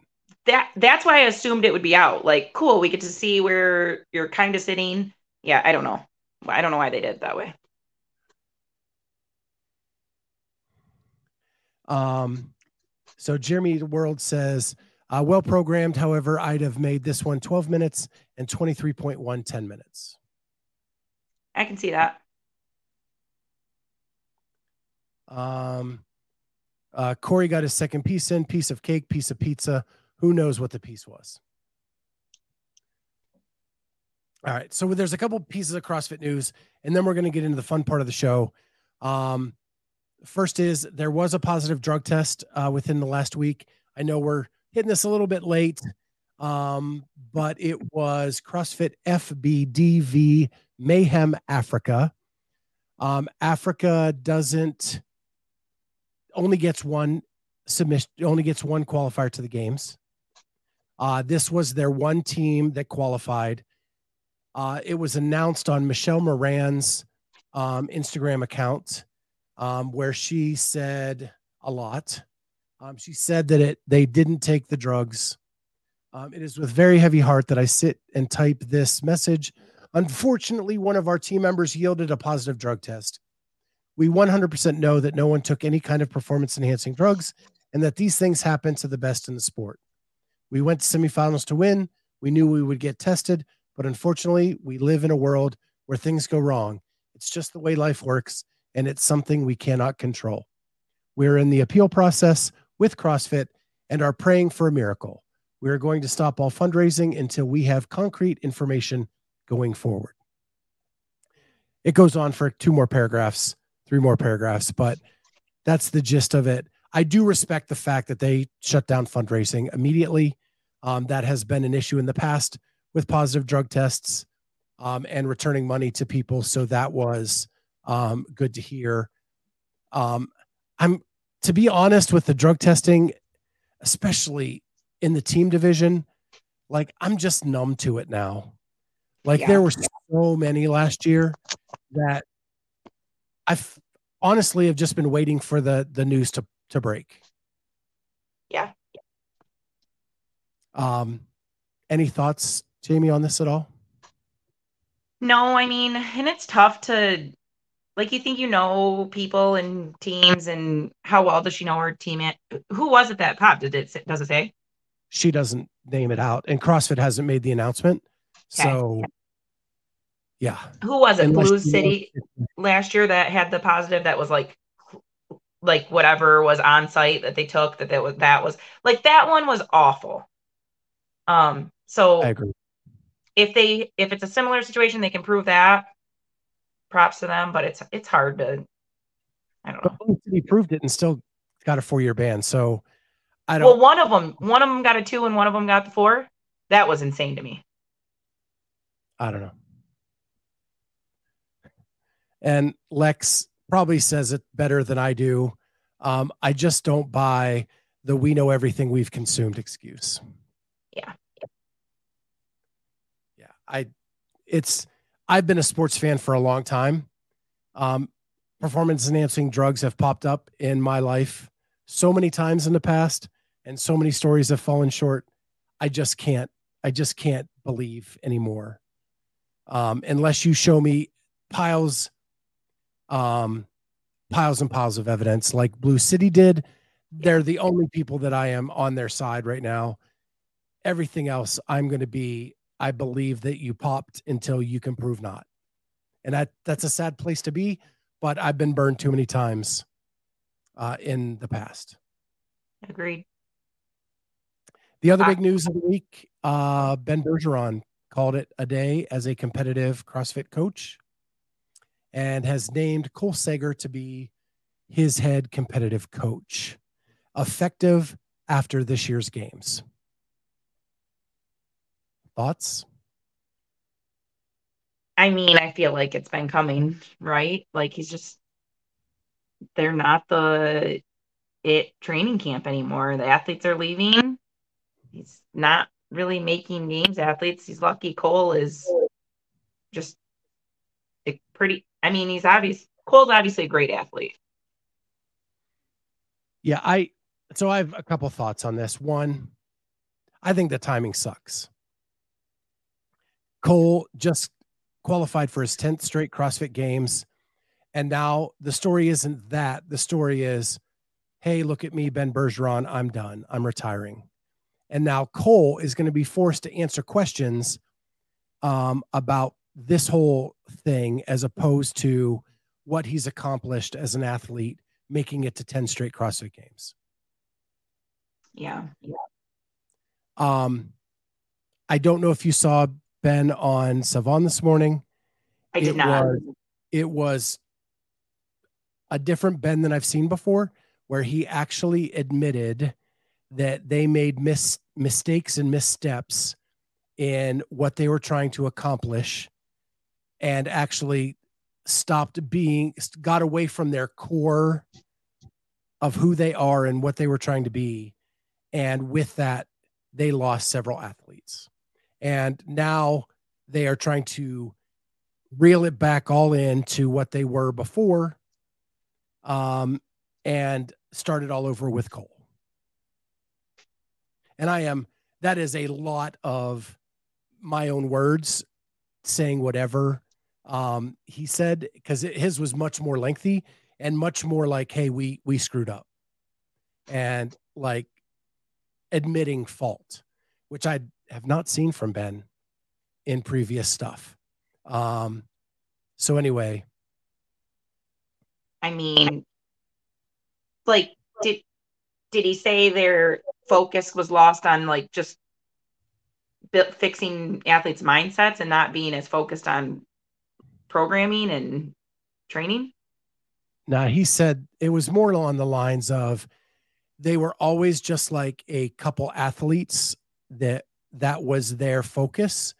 That that's why I assumed it would be out. Like, cool, we get to see where you're kind of sitting. Yeah, I don't know. I don't know why they did it that way. Um, so Jeremy World says, uh, well programmed. However, I'd have made this one 12 minutes and 23.1 10 minutes. I can see that. Um, uh, Corey got his second piece in, piece of cake, piece of pizza. Who knows what the piece was? All right. So there's a couple pieces of CrossFit news, and then we're going to get into the fun part of the show. Um, first is there was a positive drug test uh, within the last week. I know we're hitting this a little bit late, um, but it was CrossFit FBDV Mayhem Africa. Um, Africa doesn't only gets one submission, only gets one qualifier to the games. Uh, this was their one team that qualified. Uh, it was announced on Michelle Moran's um, Instagram account, um, where she said a lot. Um, she said that it they didn't take the drugs. Um, it is with very heavy heart that I sit and type this message. Unfortunately, one of our team members yielded a positive drug test. We 100% know that no one took any kind of performance enhancing drugs and that these things happen to the best in the sport. We went to semifinals to win. We knew we would get tested, but unfortunately, we live in a world where things go wrong. It's just the way life works, and it's something we cannot control. We're in the appeal process with CrossFit and are praying for a miracle. We are going to stop all fundraising until we have concrete information going forward. It goes on for two more paragraphs, three more paragraphs, but that's the gist of it. I do respect the fact that they shut down fundraising immediately. Um, that has been an issue in the past with positive drug tests um, and returning money to people. So that was um, good to hear. Um, I'm to be honest with the drug testing, especially in the team division, like I'm just numb to it now. Like yeah. there were so many last year that I've honestly have just been waiting for the the news to to break. Yeah. Um, any thoughts, Jamie, on this at all? No, I mean, and it's tough to like you think you know people and teams and how well does she know her team who was it that popped did it does it say she doesn't name it out and crossfit hasn't made the announcement okay. so yeah. Who was it? Unless blue city last year that had the positive that was like like whatever was on site that they took that that was that was like that one was awful. Um so i agree. if they if it's a similar situation they can prove that. Props to them but it's it's hard to i don't know. He proved it and still got a four year ban so i don't well one of them one of them got a two and one of them got the four? That was insane to me. I don't know and lex probably says it better than I do. Um, I just don't buy the we know everything we've consumed excuse. Yeah. Yeah. I, it's, I've been a sports fan for a long time. Um, performance enhancing drugs have popped up in my life so many times in the past, and so many stories have fallen short. I just can't, I just can't believe anymore. Um, unless you show me piles um, piles and piles of evidence like Blue City did. They're the only people that I am on their side right now. Everything else, I'm going to be, I believe that you popped until you can prove not. And that that's a sad place to be, but I've been burned too many times uh, in the past. Agreed. The other big news of the week uh, Ben Bergeron called it a day as a competitive CrossFit coach and has named Cole Sager to be his head competitive coach, effective after this year's games. Thoughts? I mean, I feel like it's been coming, right? Like he's just they're not the it training camp anymore. The athletes are leaving. He's not really making games athletes. He's lucky Cole is just pretty I mean, he's obvious. Cole's obviously a great athlete. Yeah, I so I have a couple thoughts on this. One, I think the timing sucks. Cole just qualified for his 10th straight CrossFit games. And now the story isn't that. The story is, hey, look at me, Ben Bergeron. I'm done. I'm retiring. And now Cole is going to be forced to answer questions um, about this whole thing as opposed to what he's accomplished as an athlete, making it to 10 straight CrossFit games. Yeah. Yeah. Um, I don't know if you saw Ben on Sevan this morning. I did it not. Was, it was a different Ben than I've seen before, where he actually admitted that they made mis- mistakes and missteps in what they were trying to accomplish and actually stopped being got away from their core of who they are and what they were trying to be and with that they lost several athletes and now they are trying to reel it back all in to what they were before um, and start it all over with Cole. And I am, that is a lot of my own words saying whatever um, he said, because his was much more lengthy and much more like, hey, we, we screwed up. And like admitting fault, which I have not seen from Ben in previous stuff. Um, so anyway, I mean, like, did did he say their focus was lost on like just fixing athletes' mindsets and not being as focused on programming and training? Now he said it was more along the lines of they were always just like a couple athletes that that was their focus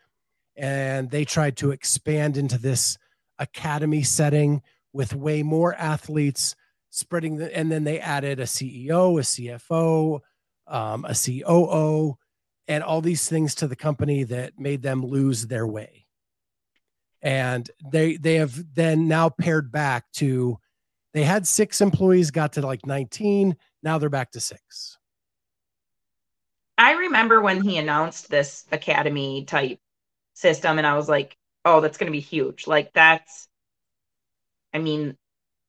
and they tried to expand into this academy setting with way more athletes spreading the and then they added a ceo a cfo um, a coo and all these things to the company that made them lose their way and they they have then now paired back to they had six employees got to like 19 now they're back to six. I remember when he announced this academy type system, and I was like, oh, that's going to be huge. Like, that's, I mean,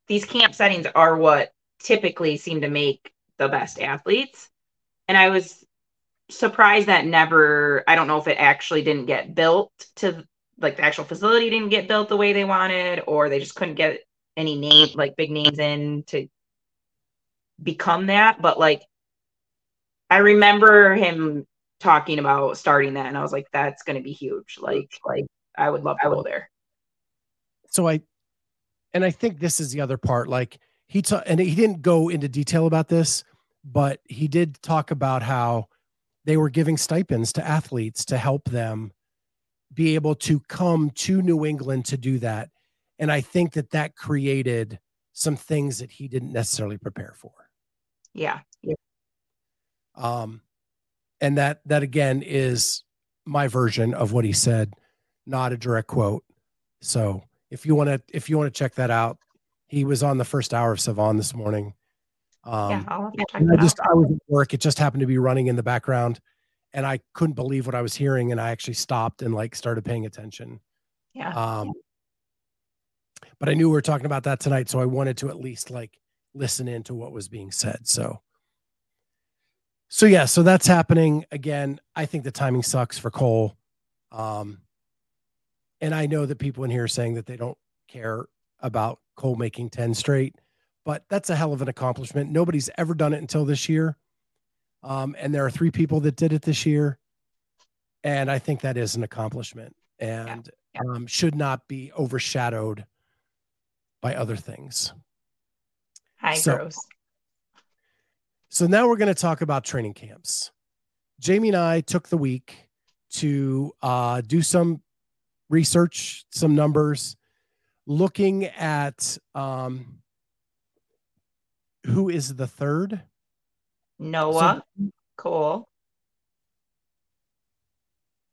these camp settings are what typically seem to make the best athletes. And I was surprised that never, I don't know if it actually didn't get built to like the actual facility didn't get built the way they wanted, or they just couldn't get any name, like big names in to become that, but like I remember him talking about starting that and I was like that's going to be huge. Like like I would love to go there. So I and I think this is the other part like he ta- and he didn't go into detail about this, but he did talk about how they were giving stipends to athletes to help them be able to come to New England to do that. And I think that that created some things that he didn't necessarily prepare for. Yeah. yeah. Um, and that that again is my version of what he said, not a direct quote. So if you want to if you want to check that out, he was on the first hour of Sevan this morning. Um, yeah, I'll I just I was at work. It just happened to be running in the background, and I couldn't believe what I was hearing, and I actually stopped and like started paying attention. Yeah. Um, but I knew we were talking about that tonight, so I wanted to at least like listen into what was being said. So, so yeah, so that's happening again. I think the timing sucks for Cole. Um, and I know that people in here are saying that they don't care about Cole making 10 straight, but that's a hell of an accomplishment. Nobody's ever done it until this year. Um, and there are three people that did it this year. And I think that is an accomplishment and yeah. um, should not be overshadowed by other things. Hi, so, gross. So now we're going to talk about training camps. Jamie and I took the week to uh, do some research, some numbers, looking at um, who is the third. Noah so, Cole.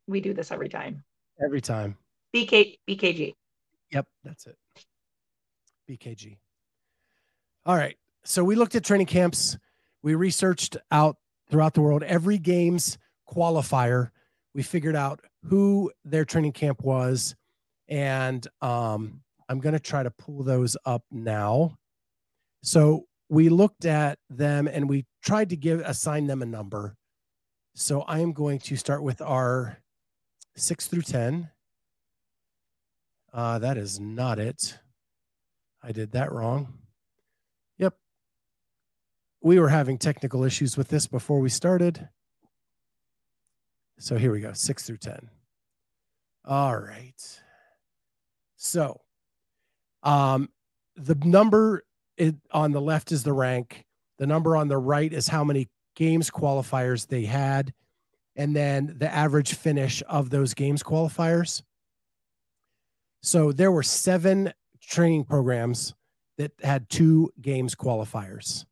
We do this every time. Every time. BK BKG. Yep, that's it. BKG. All right. So we looked at training camps we researched out throughout the world every games qualifier. We figured out who their training camp was, and um, I'm going to try to pull those up now. So we looked at them and we tried to give assign them a number. So I am going to start with our six through ten. Uh, that is not it. I did that wrong. Yep. We were having technical issues with this before we started. So here we go, six through 10. All right. So um, the number it, on the left is the rank. The number on the right is how many games qualifiers they had. And then the average finish of those games qualifiers. So there were seven training programs that had two games qualifiers.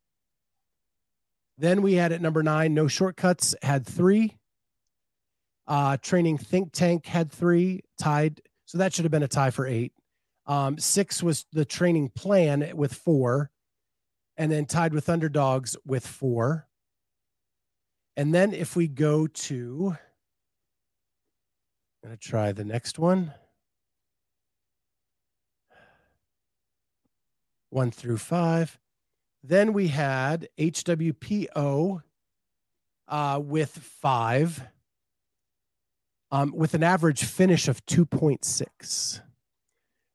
Then we had at number nine, No Shortcuts had three. Uh, training Think Tank had three, tied. So that should have been a tie for eight. Um, six was the training plan with four, and then tied with underdogs with four. And then if we go to, I'm going to try the next one. One through five. Then we had HWPO uh, with five, um, with an average finish of 2.6.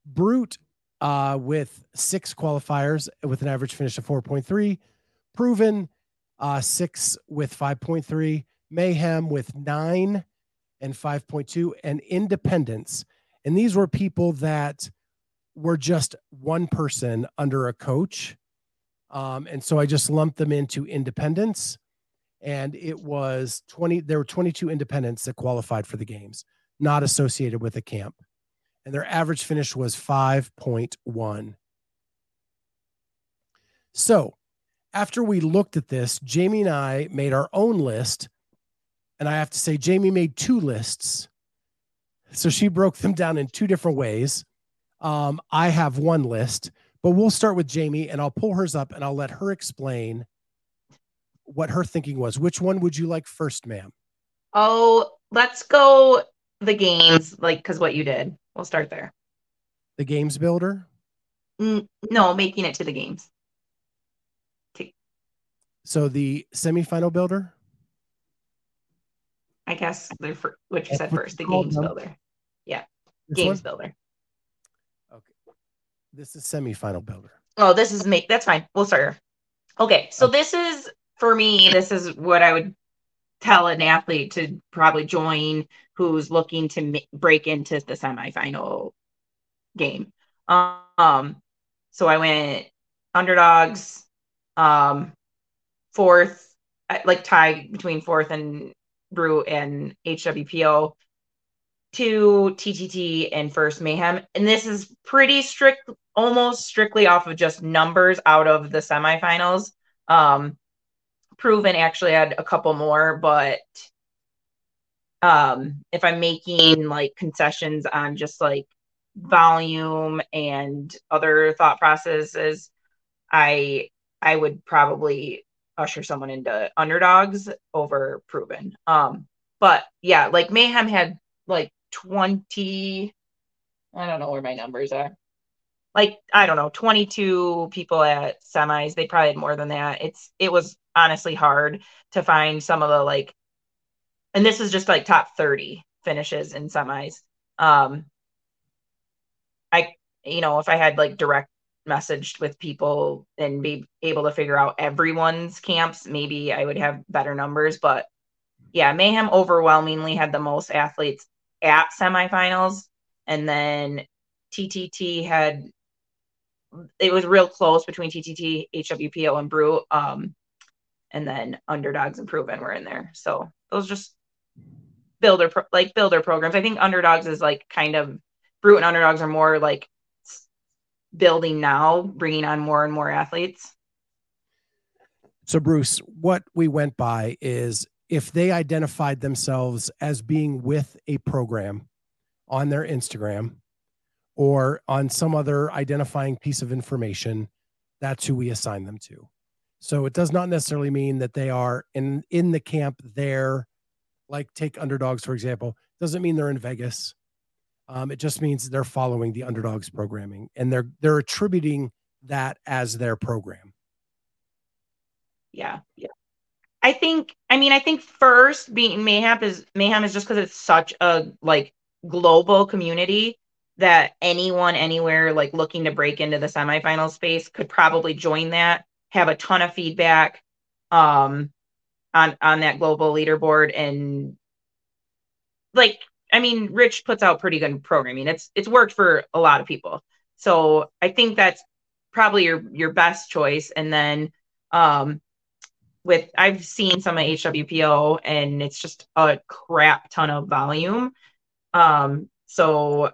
Brute uh, with six qualifiers with an average finish of 4.3. Proven uh, six with 5.3. Mayhem with nine and 5.2. And Independence. And these were people that were just one person under a coach. Um, and so I just lumped them into independence. And it was 20, there were 22 independents that qualified for the games, not associated with a camp and their average finish was 5.1. So, after we looked at this, Jamie and I made our own list. And I have to say, Jamie made two lists. So she broke them down in two different ways. Um, I have one list, but we'll start with Jamie and I'll pull hers up and I'll let her explain what her thinking was. Which one would you like first, ma'am? Oh, let's go the games, like, because what you did. We'll start there. The games builder? Mm, no, making it to the games. So the semifinal builder? I guess the which you said first, the games them. builder. Yeah. This games one? builder. Okay. This is semifinal builder. Oh, this is make that's fine. We'll start. Here. Okay. So okay. this is for me, this is what I would tell an athlete to probably join who's looking to m- break into the semifinal game. Um, so I went underdogs, um, fourth, like tie between fourth and Brute and HWPO, two TTT and first Mayhem. And this is pretty strict, almost strictly off of just numbers out of the semifinals. Um, proven actually had a couple more, but um if I'm making like concessions on just like volume and other thought processes, I I would probably usher someone into underdogs over proven. Um but yeah, like Mayhem had like 20 I don't know where my numbers are like I don't know, 22 people at semis. They probably had more than that. It's it was honestly hard to find some of the like and this is just like top 30 finishes in semis. Um I you know, if I had like direct messaged with people and be able to figure out everyone's camps, maybe I would have better numbers, but yeah, Mayhem overwhelmingly had the most athletes at semifinals and then TTT had it was real close between TTT, HWPO, and Brute. Um, and then underdogs and proven were in there. So those just builder pro- like builder programs. I think underdogs is like kind of Brute and underdogs are more like building now, bringing on more and more athletes. So Bruce, what we went by is if they identified themselves as being with a program on their Instagram or on some other identifying piece of information, that's who we assign them to. So it does not necessarily mean that they are in in the camp there. Like take underdogs for example, doesn't mean they're in Vegas. Um, it just means they're following the underdogs programming and they're they're attributing that as their program. Yeah, yeah. I think. I mean, I think first being mayhem is mayhem is just because it's such a like global community that anyone anywhere like looking to break into the semifinal space could probably join that have a ton of feedback um on on that global leaderboard and like i mean rich puts out pretty good programming. It's it's worked for a lot of people. So i think that's probably your your best choice. And then um with i've seen some of hwpo and it's just a crap ton of volume. Um so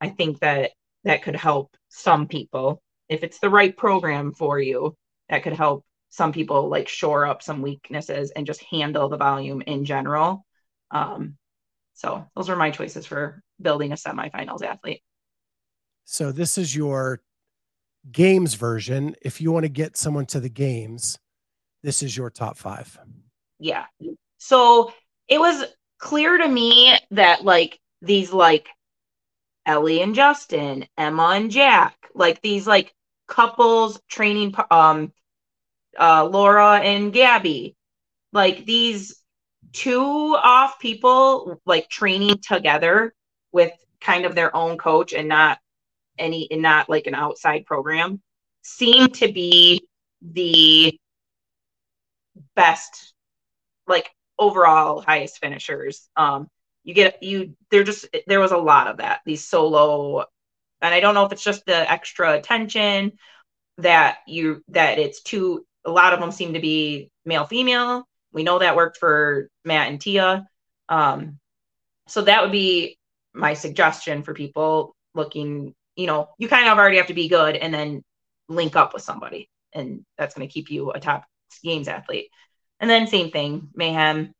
I think that that could help some people if it's the right program for you. That could help some people like shore up some weaknesses and just handle the volume in general. Um, so those are my choices for building a semifinals athlete. So this is your games version. If you want to get someone to the games, this is your top five. Yeah. So it was clear to me that like these like Ellie and Justin, Emma and Jack, like these like couples training um uh Laura and Gabby. Like these two off people like training together with kind of their own coach and not any and not like an outside program seem to be the best like overall highest finishers um you get you there just there was a lot of that these solo and i don't know if it's just the extra attention that you that it's too a lot of them seem to be male female. We know that worked for matt and tia. Um so that would be my suggestion for people looking you know you kind of already have to be good and then link up with somebody and that's going to keep you a top games athlete. And then same thing mayhem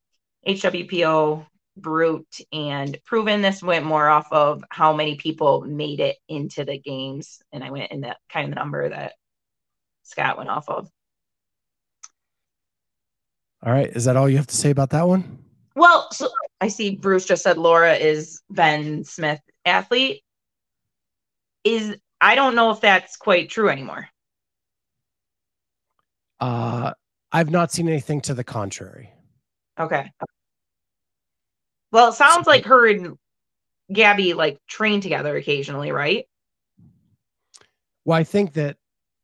hwpo brute and proven this went more off of how many people made it into the games. And i went in that kind of number that scott went off of. All right. Is that all you have to say about that one? Well so i see bruce just said laura is ben smith athlete. Is i don't know if that's quite true anymore. Uh i've not seen anything to the contrary. Okay well, it sounds like her and Gabby like train together occasionally, right? Well, I think that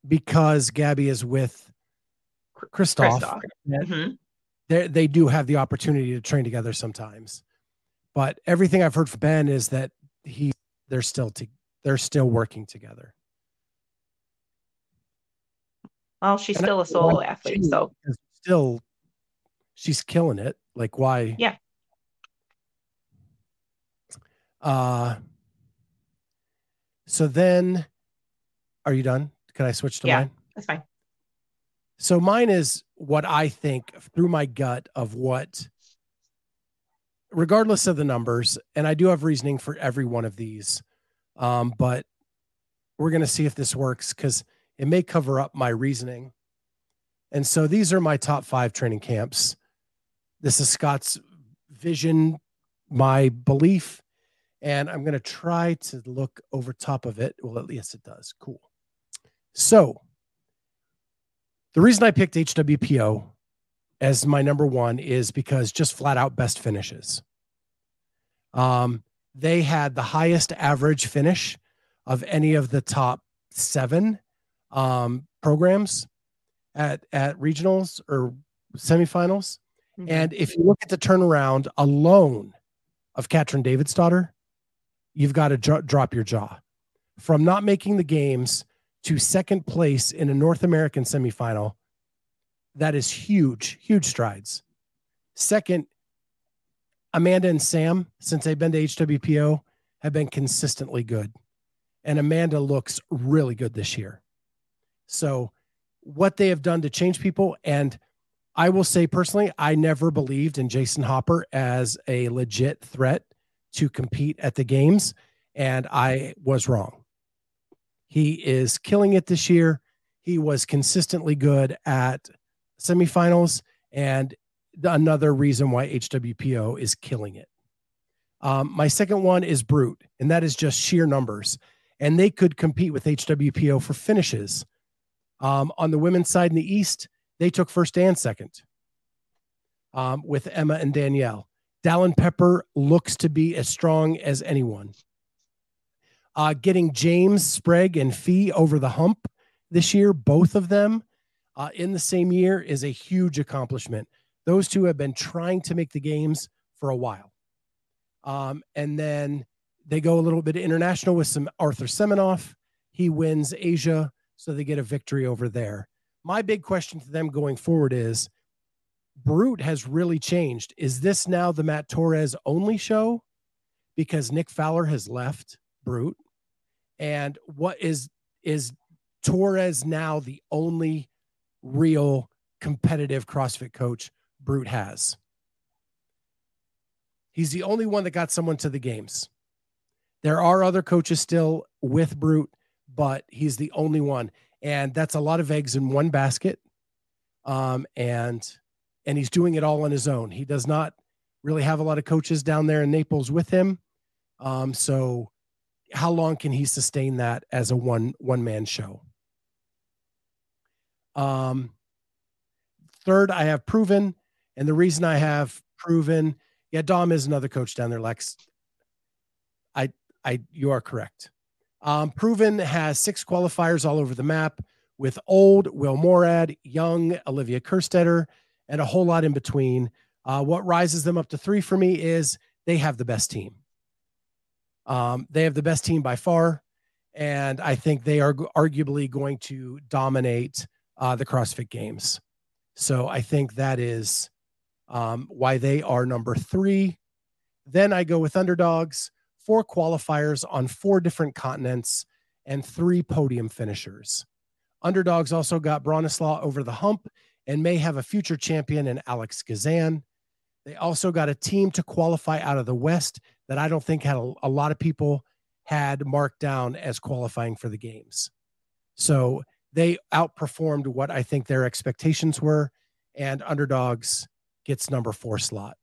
because Gabby is with Christoph, mm-hmm. they they do have the opportunity to train together sometimes. But everything I've heard from Ben is that he they're still to, they're still working together. Well, she's and still a solo athlete, so still she's killing it. Like why? Yeah. Uh, so then, are you done? Can I switch to yeah, mine? That's fine. So mine is what I think through my gut of what, regardless of the numbers, and I do have reasoning for every one of these, um, but we're going to see if this works because it may cover up my reasoning. And so these are my top five training camps. This is Scott's vision, my belief, and I'm going to try to look over top of it. Well, at least it does. Cool. So, the reason I picked HWPO as my number one is because just flat out best finishes. Um, they had the highest average finish of any of the top seven um, programs at at regionals or semifinals. Mm-hmm. And if you look at the turnaround alone of Katrin Davidsdottir, you've got to dro- drop your jaw. From not making the games to second place in a North American semifinal, that is huge, huge strides. Second, Amanda and Sam, since they've been to HWPO, have been consistently good. And Amanda looks really good this year. So, what they have done to change people, and I will say personally, I never believed in Jayson Hopper as a legit threat to compete at the games, and I was wrong. He is killing it this year. He was consistently good at semifinals, and another reason why HWPO is killing it. Um, my second one is Brute, and that is just sheer numbers. And they could compete with HWPO for finishes. Um, on the women's side in the East, they took first and second um, with Emma and Danielle. Dallin Pepper looks to be as strong as anyone. Uh, getting James, Sprague, and Fee over the hump this year, both of them uh, in the same year, is a huge accomplishment. Those two have been trying to make the games for a while. Um, and then they go a little bit international with some Arthur Semenov. He wins Asia, so they get a victory over there. My big question to them going forward is Brute has really changed. Is this now the Matt Torres only show? Because Nick Fowler has left Brute. And what is is Torres now the only real competitive CrossFit coach Brute has? He's the only one that got someone to the games. There are other coaches still with Brute, but he's the only one. And that's a lot of eggs in one basket. Um, and and he's doing it all on his own. He does not really have a lot of coaches down there in Naples with him. Um, so how long can he sustain that as a one one man show? Um, third, I have proven, and the reason I have proven yeah, Dom is another coach down there, Lex. I, I, you are correct. Um, Proven has six qualifiers all over the map with old Will Morad, young Olivia Kerstetter, and a whole lot in between. Uh, what rises them up to three for me is they have the best team. Um, they have the best team by far, and I think they are arguably going to dominate uh, the CrossFit Games. So I think that is um, why they are number three. Then I go with underdogs, four qualifiers on four different continents, and three podium finishers. Underdogs also got Bronislaw over the hump and may have a future champion in Alex Gazan. They also got a team to qualify out of the West that I don't think had a, a lot of people had marked down as qualifying for the games. So they outperformed what I think their expectations were, and underdogs gets number four slot.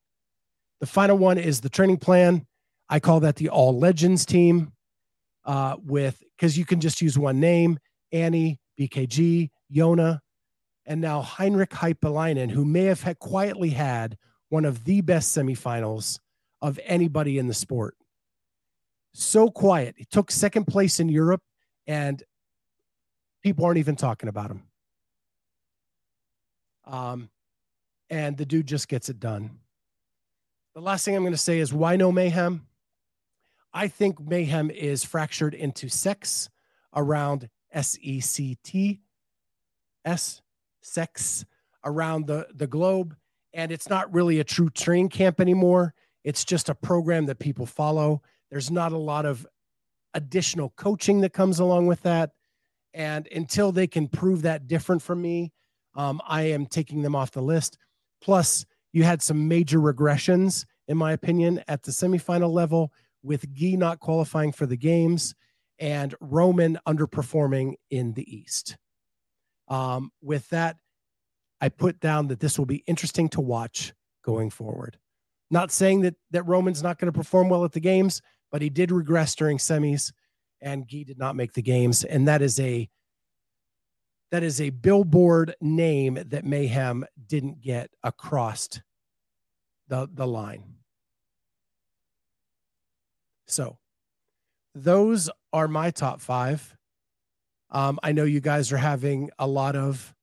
The final one is the training plan. I call that the All Legends team uh, with because you can just use one name Annie, BKG, Yona, and now Heinrich Haapalainen, who may have had, quietly had one of the best semifinals of anybody in the sport. So quiet. He took second place in Europe, and people aren't even talking about him. Um, and the dude just gets it done. The last thing I'm going to say is why no mayhem? I think mayhem is fractured into sex around S E C T S sex around the, the globe. And it's not really a true training camp anymore. It's just a program that people follow. There's not a lot of additional coaching that comes along with that. And until they can prove that different from me, um, I am taking them off the list. Plus, you had some major regressions, in my opinion, at the semifinal level with Gee not qualifying for the games and Roman underperforming in the East. Um, with that, I put down that this will be interesting to watch going forward. Not saying that that Roman's not going to perform well at the games, but he did regress during semis, and Gee did not make the games, and that is a that is a billboard name that Mayhem didn't get across the, the line. So those are my top five. Um, I know you guys are having a lot of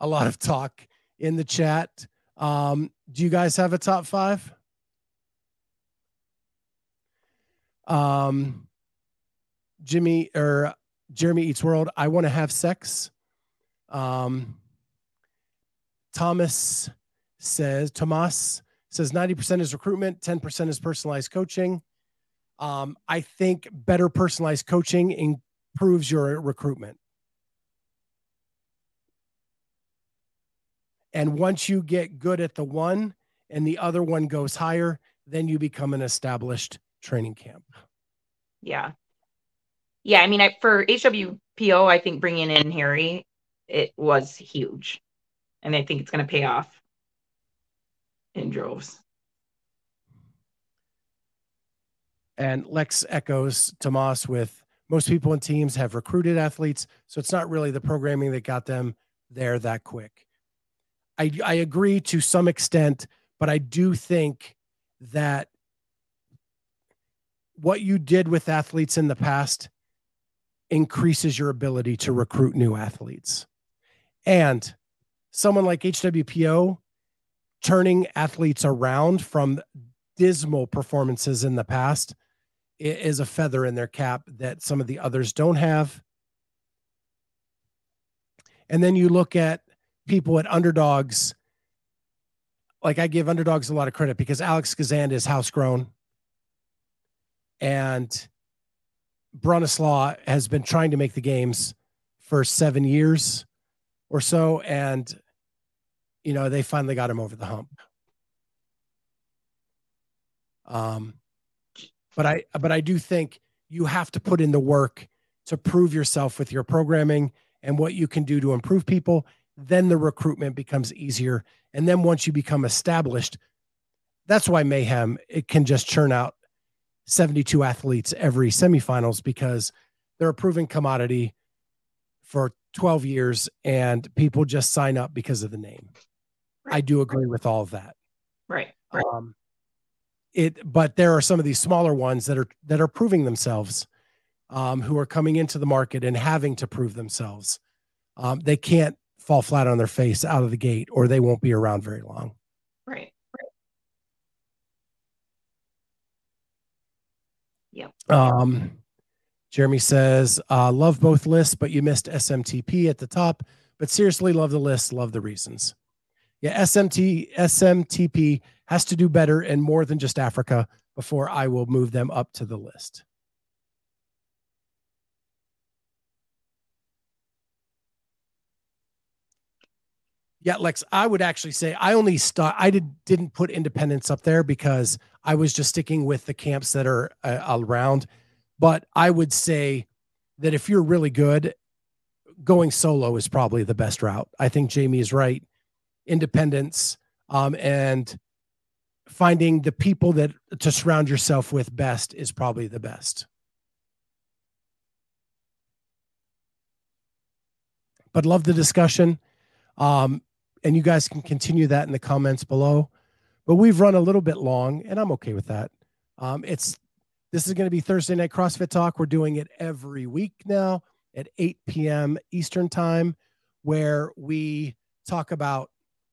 a lot of talk in the chat. Um, do you guys have a top five? Um, Jimmy or Jeremy Eats World, I want to have sex. Um, Thomas says, Tomas says 90% is recruitment, 10% is personalized coaching. Um, I think better personalized coaching improves your recruitment. And once you get good at the one and the other one goes higher, then you become an established training camp. Yeah yeah, I mean, I, for HWPO, I think bringing in Harry it was huge. And I think it's going to pay off in droves. And Lex echoes Tomas with most people in teams have recruited athletes, so it's not really the programming that got them there that quick. I, I agree to some extent, but I do think that what you did with athletes in the past increases your ability to recruit new athletes. And someone like HWPO turning athletes around from dismal performances in the past is a feather in their cap that some of the others don't have. And then you look at people at underdogs. Like I give underdogs a lot of credit because Alex Gazan is house grown. And Bronislaw has been trying to make the games for seven years or so. And, you know, they finally got him over the hump. Um, but I but I do think you have to put in the work to prove yourself with your programming and what you can do to improve people. Then the recruitment becomes easier. And then once you become established, that's why Mayhem it can just churn out 72 athletes every semifinals because they're a proven commodity for 12 years and people just sign up because of the name. Right. I do agree with all of that. Right. right. Um, it but there are some of these smaller ones that are that are proving themselves um, who are coming into the market and having to prove themselves. Um, they can't fall flat on their face out of the gate or they won't be around very long. Right right. Yep. Um jeremy says uh, love both lists but you missed smtp at the top. But seriously love the list love the reasons. Yeah smt smtp has to do better and more than just Africa before I will move them up to the list. Yeah, Lex, I would actually say I only start. I did didn't put independence up there because I was just sticking with the camps that are uh, around. But I would say that if you're really good, going solo is probably the best route. I think Jamie is right. Independence um, and finding the people that to surround yourself with best is probably the best. But love the discussion. Um, and you guys can continue that in the comments below. But we've run a little bit long, and I'm okay with that. Um, it's this is going to be Thursday night CrossFit Talk. We're doing it every week now at 8 p.m. Eastern time, where we talk about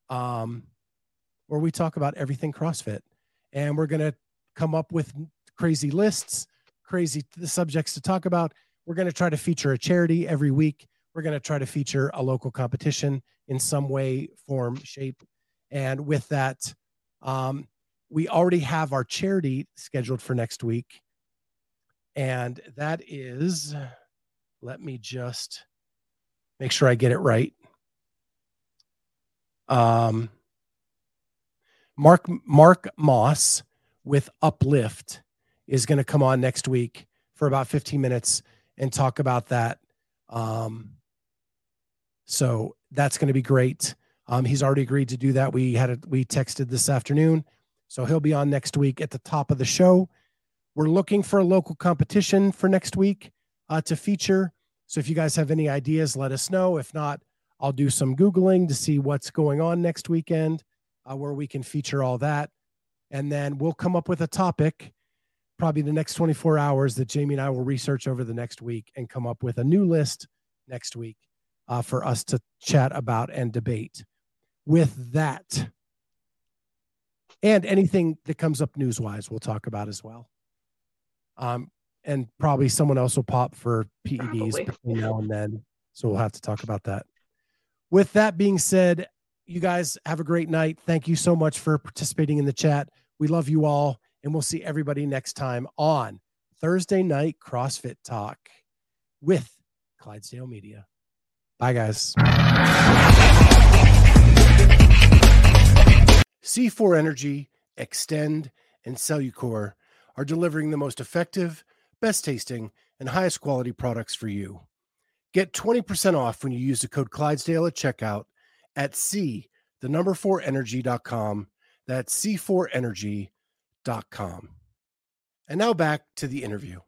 um, where we talk about everything CrossFit. And we're going to come up with crazy lists, crazy subjects to talk about. We're going to try to feature a charity every week. We're going to try to feature a local competition in some way, form, shape. And with that, um, we already have our charity scheduled for next week. And that is, let me just make sure I get it right. Um, Mark Mark Moss with Uplift is going to come on next week for about 15 minutes and talk about that. Um, so that's going to be great. Um, he's already agreed to do that. We had a, we texted this afternoon, so he'll be on next week at the top of the show. We're looking for a local competition for next week uh, to feature. So if you guys have any ideas, let us know. If not, I'll do some googling to see what's going on next weekend uh, where we can feature all that. And then we'll come up with a topic, probably the next 24 hours, that Jamie and I will research over the next week and come up with a new list next week uh, for us to chat about and debate. With that, and anything that comes up news wise, we'll talk about as well. Um, and probably someone else will pop for PEDs probably. between now and then. So we'll have to talk about that. With that being said, you guys have a great night. Thank you so much for participating in the chat. We love you all, and we'll see everybody next time on Thursday night CrossFit Talk with Clydesdale Media. Bye, guys. C4 Energy, Xtend, and Cellucor are delivering the most effective, best tasting, and highest quality products for you. Get 20% off when you use the code Clydesdale at checkout at C, the number 4 energy.com. That's C4energy.com. And now back to the interview.